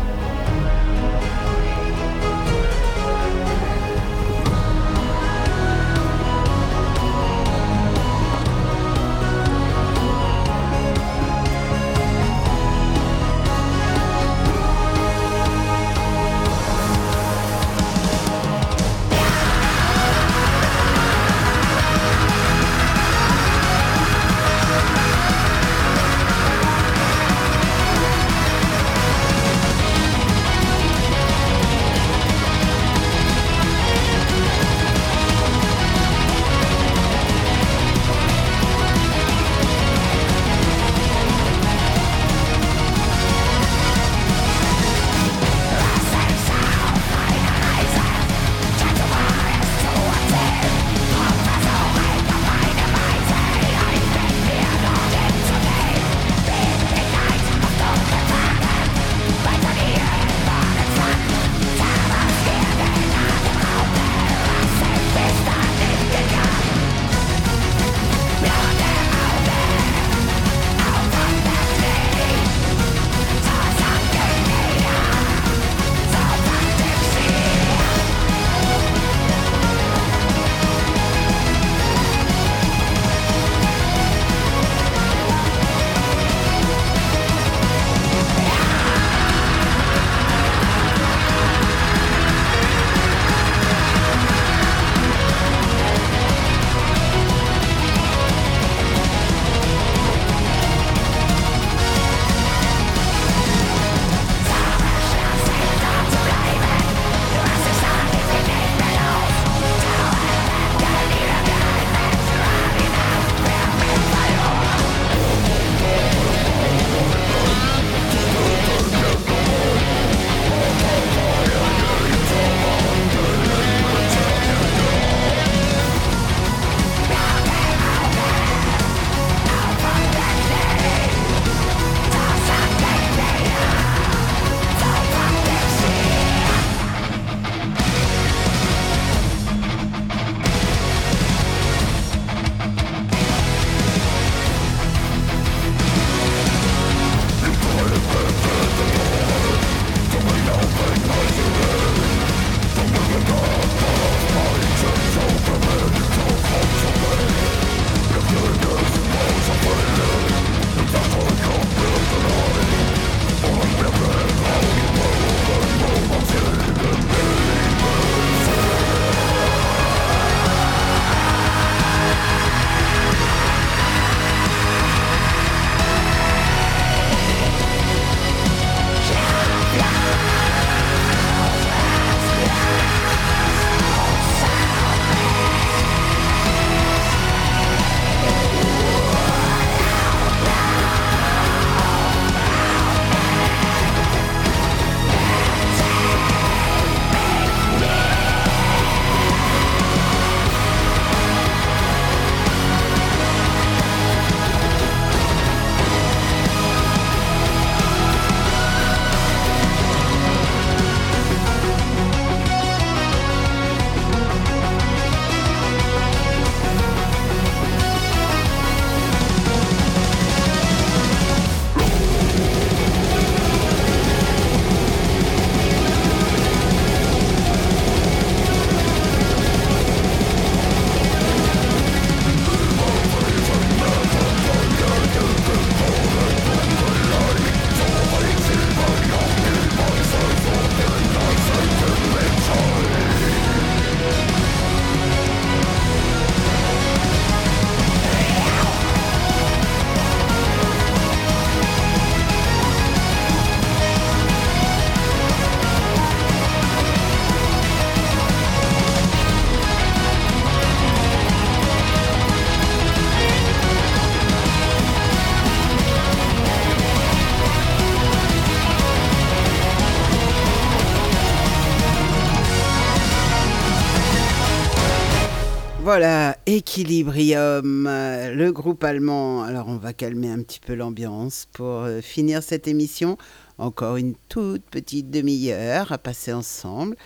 voilà, Equilibrium, euh, le groupe allemand. Alors on va calmer un petit peu l'ambiance pour euh, finir cette émission. Encore une toute petite demi-heure à passer ensemble.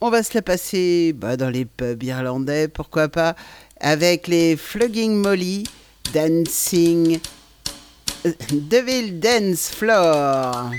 On va se la passer bah, dans les pubs irlandais, pourquoi pas, avec les flugging Molly, Dancing, euh, Devil Dance Floor.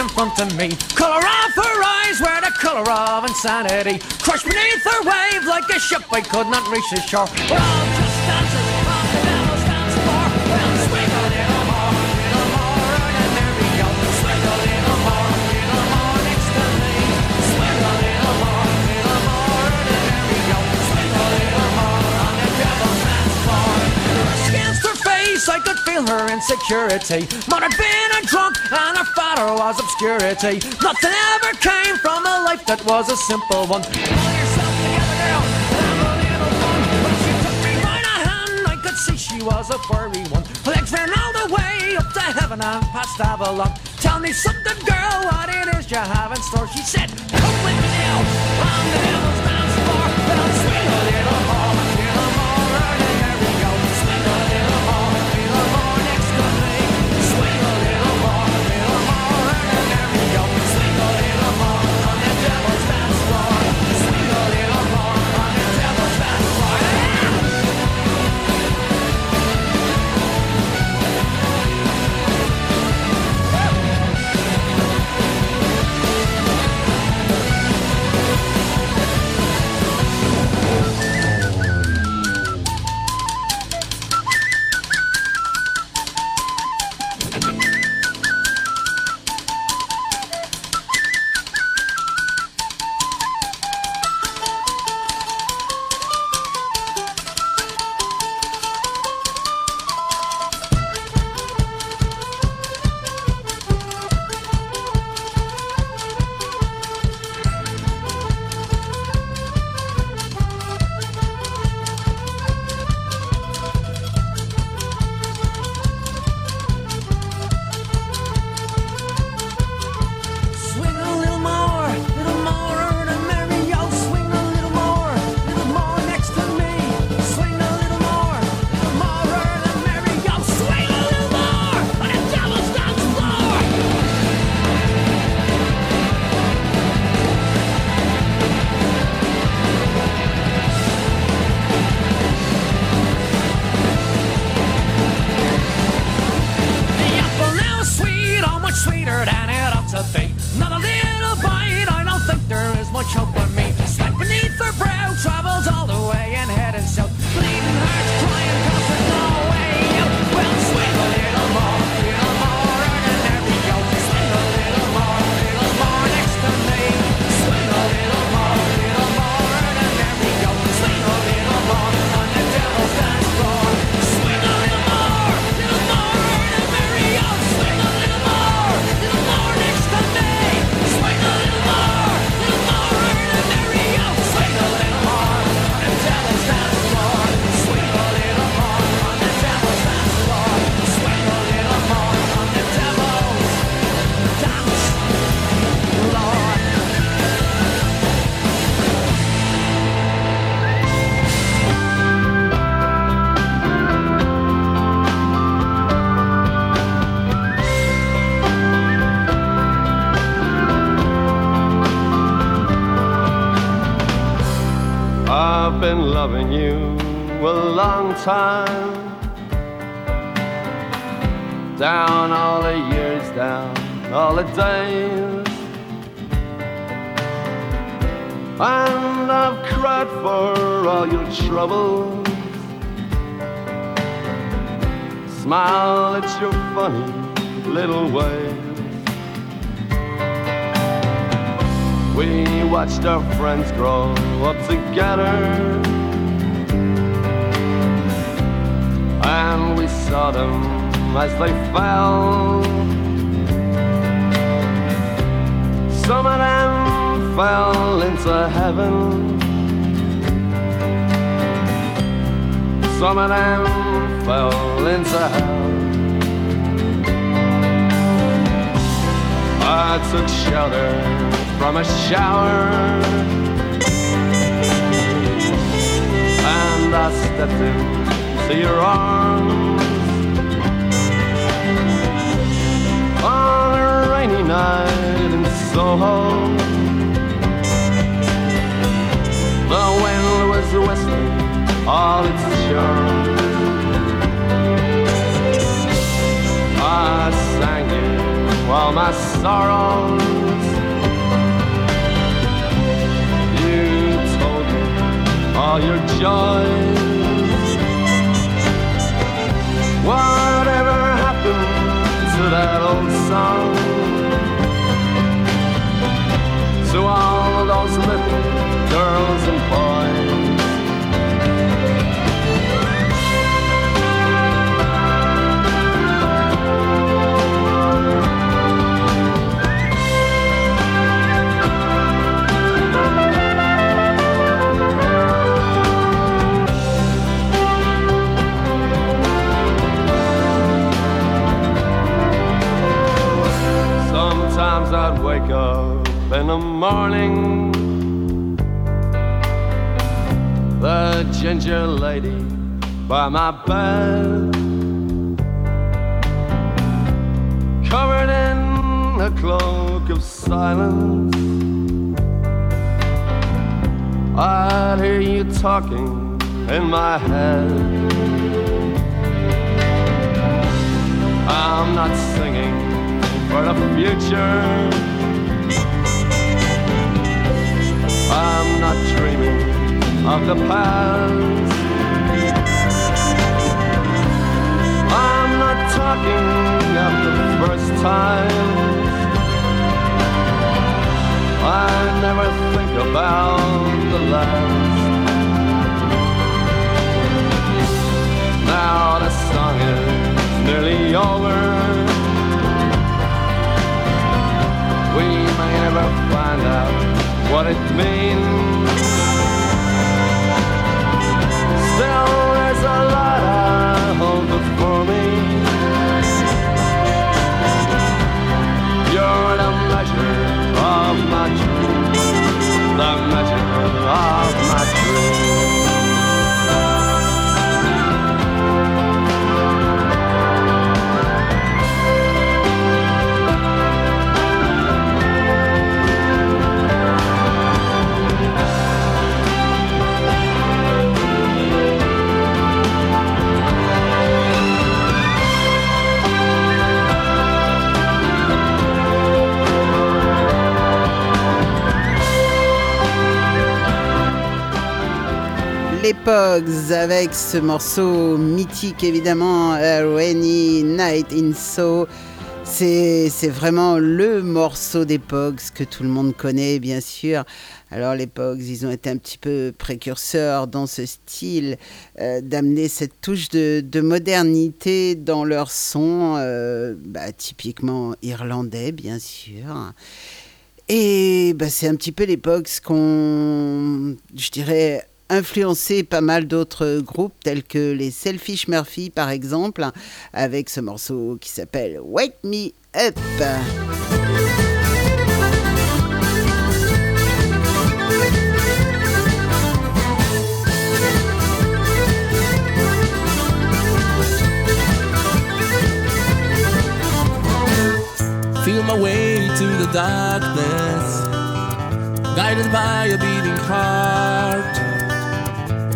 in front of me. Color of her eyes were the color of insanity. Crushed beneath her wave like a ship I could not reach the shore. We're all just dancing. I could feel her insecurity. Might have been a drunk and her father was obscurity. Nothing ever came from a life that was a simple one. Pull yourself together, girl. When she took me by the hand, I could see she was a furry one. Her legs ran all the way up to heaven and past Avalon. Tell me something, girl, what it is you have in store. She said, Come with me now. I'm the devil's dance floor. But I'm sweet little Of them fell hell. I took shelter from a shower and I stepped into your arms on a rainy night in Soho. The wind was whistling all its charm. I sang it while my sorrows. You told me all your joys. Whatever happened to that old song? To all those little girls and boys. By my bed, covered in a cloak of silence. I'd hear you talking in my head. I'm not singing for the future. I'm not dreaming of the past. Talking of the first time. I never think about the last. Now the song is nearly over. We may never find out what it means. Still, there's a lot I hold before me. You're the measure of my dreams, the measure of my dreams. Les Pogs avec ce morceau mythique évidemment, A Rainy Night in So. C'est vraiment le morceau des que tout le monde connaît bien sûr. Alors les Pogs, ils ont été un petit peu précurseurs dans ce style, euh, d'amener cette touche de, de modernité dans leur son, euh, bah, typiquement irlandais bien sûr. Et bah, c'est un petit peu Pogs qu'on, je dirais, influencé pas mal d'autres groupes tels que les Selfish Murphy par exemple, avec ce morceau qui s'appelle Wake Me Up. Feel my way to the darkness, guided by a beating heart.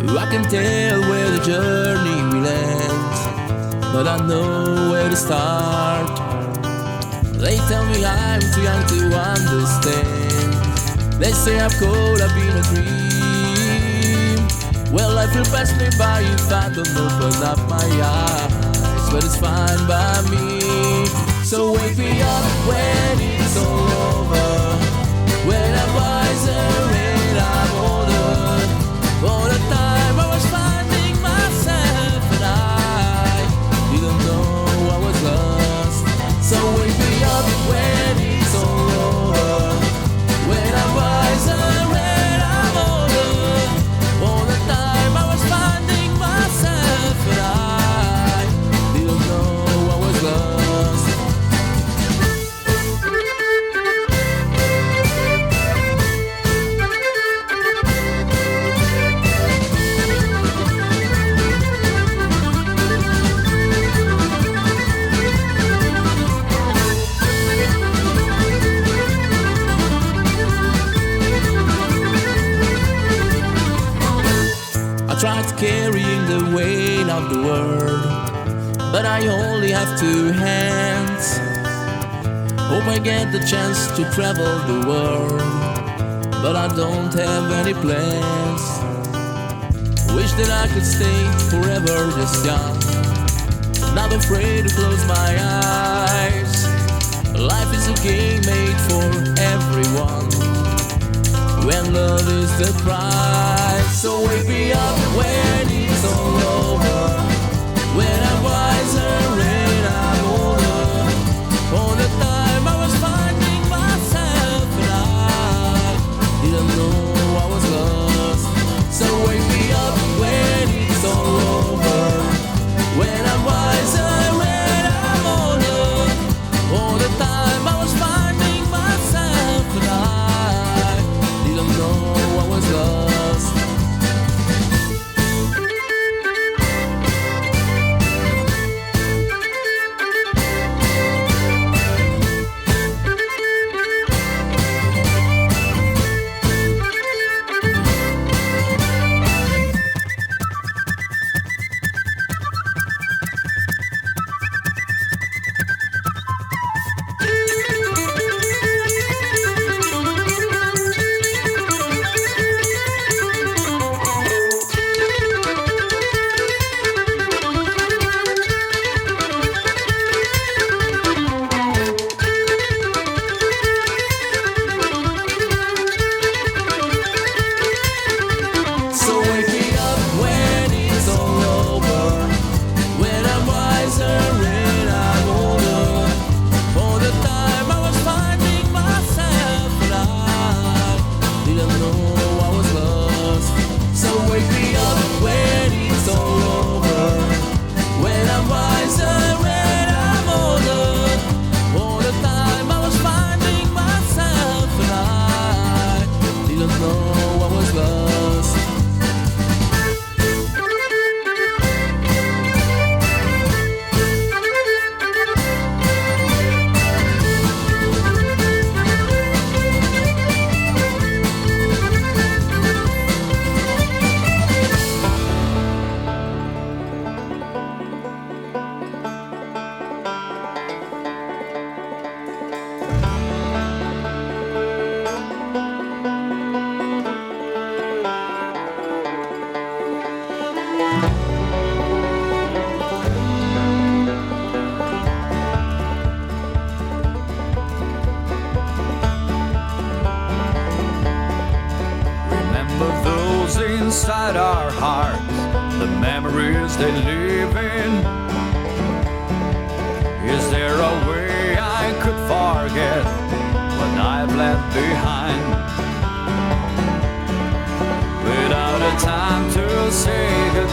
I can tell where the journey will end, but I know where to start. They tell me I'm too young to understand. They say I'm cold, I've been a dream. Well, life will pass me by if I don't open up my eyes, but it's fine by me. So wake me up when it's all over, travel the world, but I don't have any plans. Wish that I could stay forever this young, not afraid to close my eyes. Life is a game made for everyone when love is the prize. So wake me up when it's all over, when I'm was lost. So wake me up when it's all over, when I'm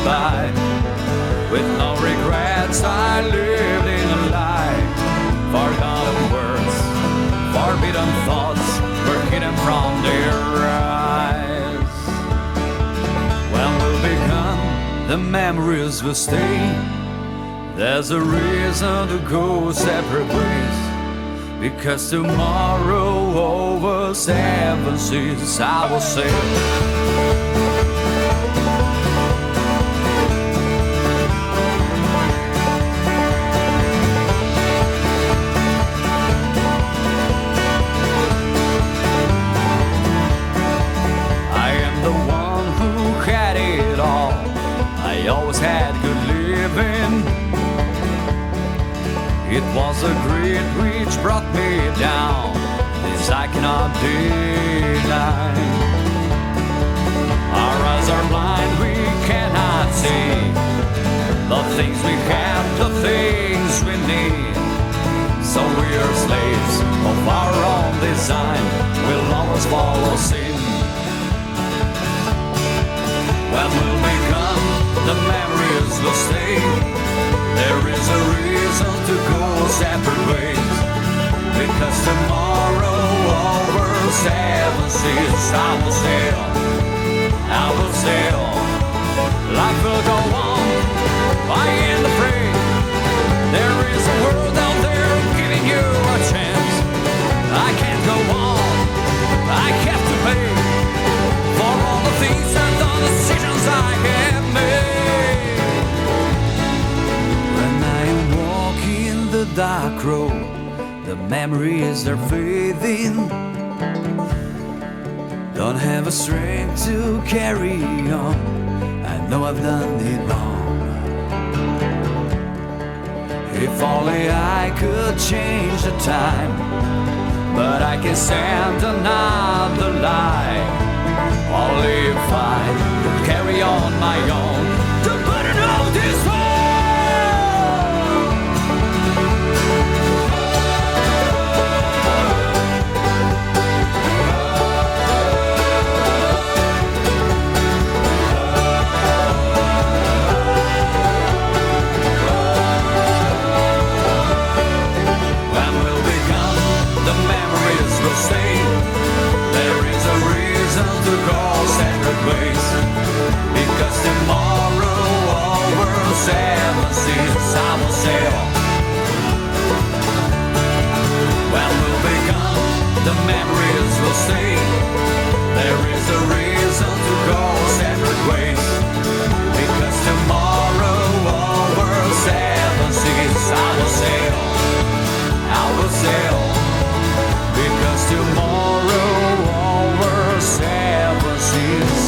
goodbye, with no regrets, I lived in a lie. Forgotten words, forbidden thoughts were hidden from their eyes. When we'll become, the memories will stay. There's a reason to go separate ways. Because tomorrow over seven seas I will sail. Had good living. It was a greed which brought me down. This I cannot deny. Our eyes are blind, we cannot see the things we have, the things we need. So we are slaves of our own design. We'll always follow sin. When we'll become, the memories will stay. There is a reason to go separate ways. Because tomorrow over seven seas I will sail. I will sail. Life will go on. I ain't afraid. There is a world out there giving you a chance. I can't go on. I have to pay for all the things and the decisions I have dark road, the memories are fading. Don't have a strength to carry on. I know I've done it wrong. If only I could change the time, but I can stand another lie. Only if I could carry on my own to put it all this way. tomorrow all world seven seas I will sail. Well, we'll be gone, the memories will stay. There is a reason to go separate ways. Because tomorrow all world seven seas I will sail. I will sail. Because tomorrow all world seven seas.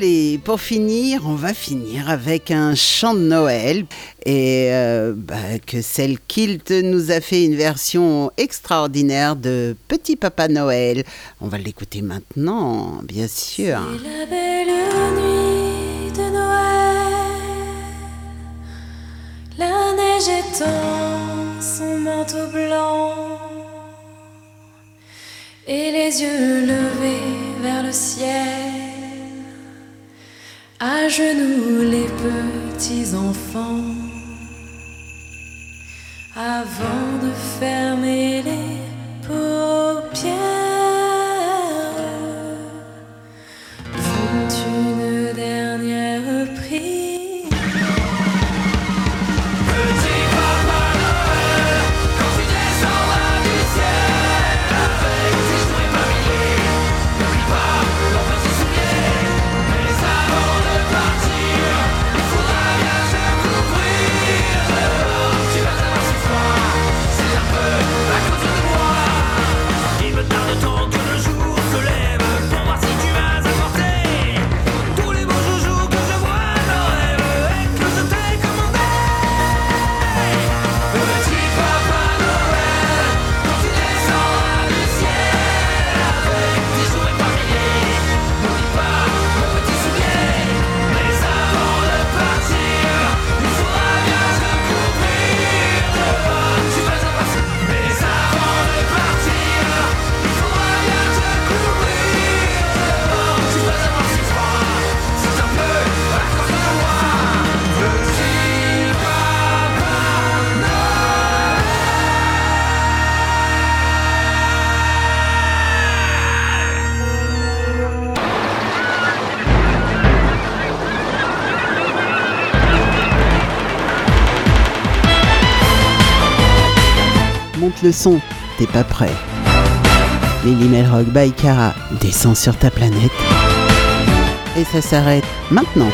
Allez, pour finir, on va finir avec un chant de Noël. Et euh, bah, que celle Kilt nous a fait une version extraordinaire de Petit Papa Noël. On va l'écouter maintenant, bien sûr. la belle nuit de Noël. La neige étend son manteau blanc. Et les yeux levés vers le ciel. À genoux les petits enfants, avant de fermer les monte le son, t'es pas prêt. Lily Melrock by Cara descend sur ta planète. Et ça s'arrête maintenant.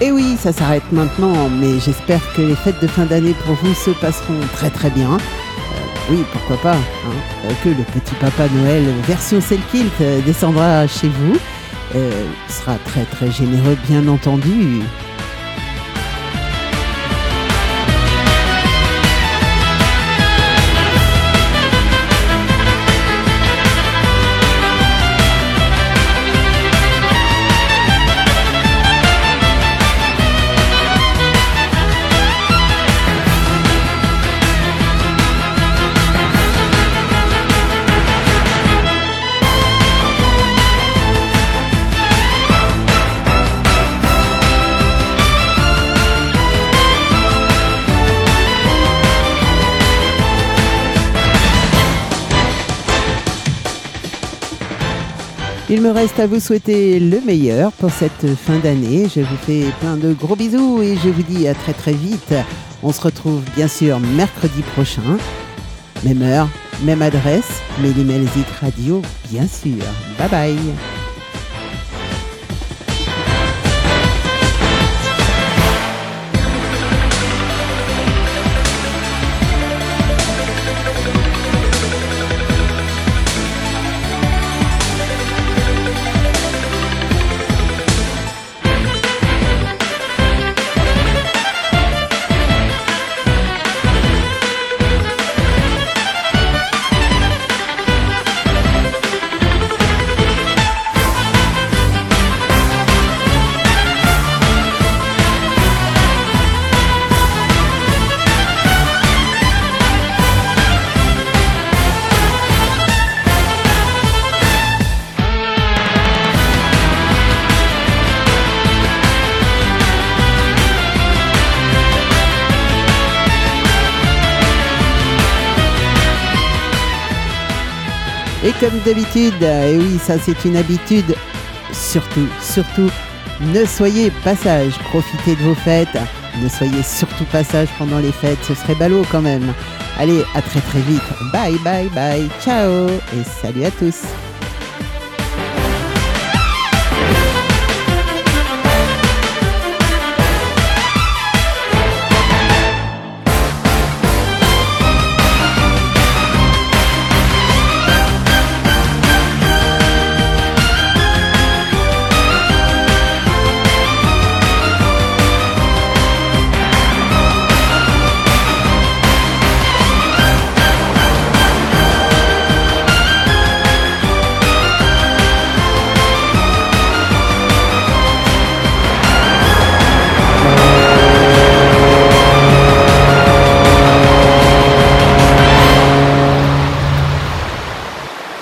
Et oui, ça s'arrête maintenant, mais j'espère que les fêtes de fin d'année pour vous se passeront très très bien. Euh, oui, pourquoi pas, hein, euh, que le petit papa Noël version Selkilt euh, descendra chez vous. Euh, sera très très généreux, bien entendu. Il me reste à vous souhaiter le meilleur pour cette fin d'année. Je vous fais plein de gros bisous et je vous dis à très très vite. On se retrouve bien sûr mercredi prochain. Même heure, même adresse, Mélimelzik Radio, bien sûr. Bye bye. Comme d'habitude, et oui, ça c'est une habitude, surtout, surtout, ne soyez pas sage, profitez de vos fêtes, ne soyez surtout pas sage pendant les fêtes, ce serait ballot quand même. Allez, à très très vite, bye bye bye, ciao, et salut à tous.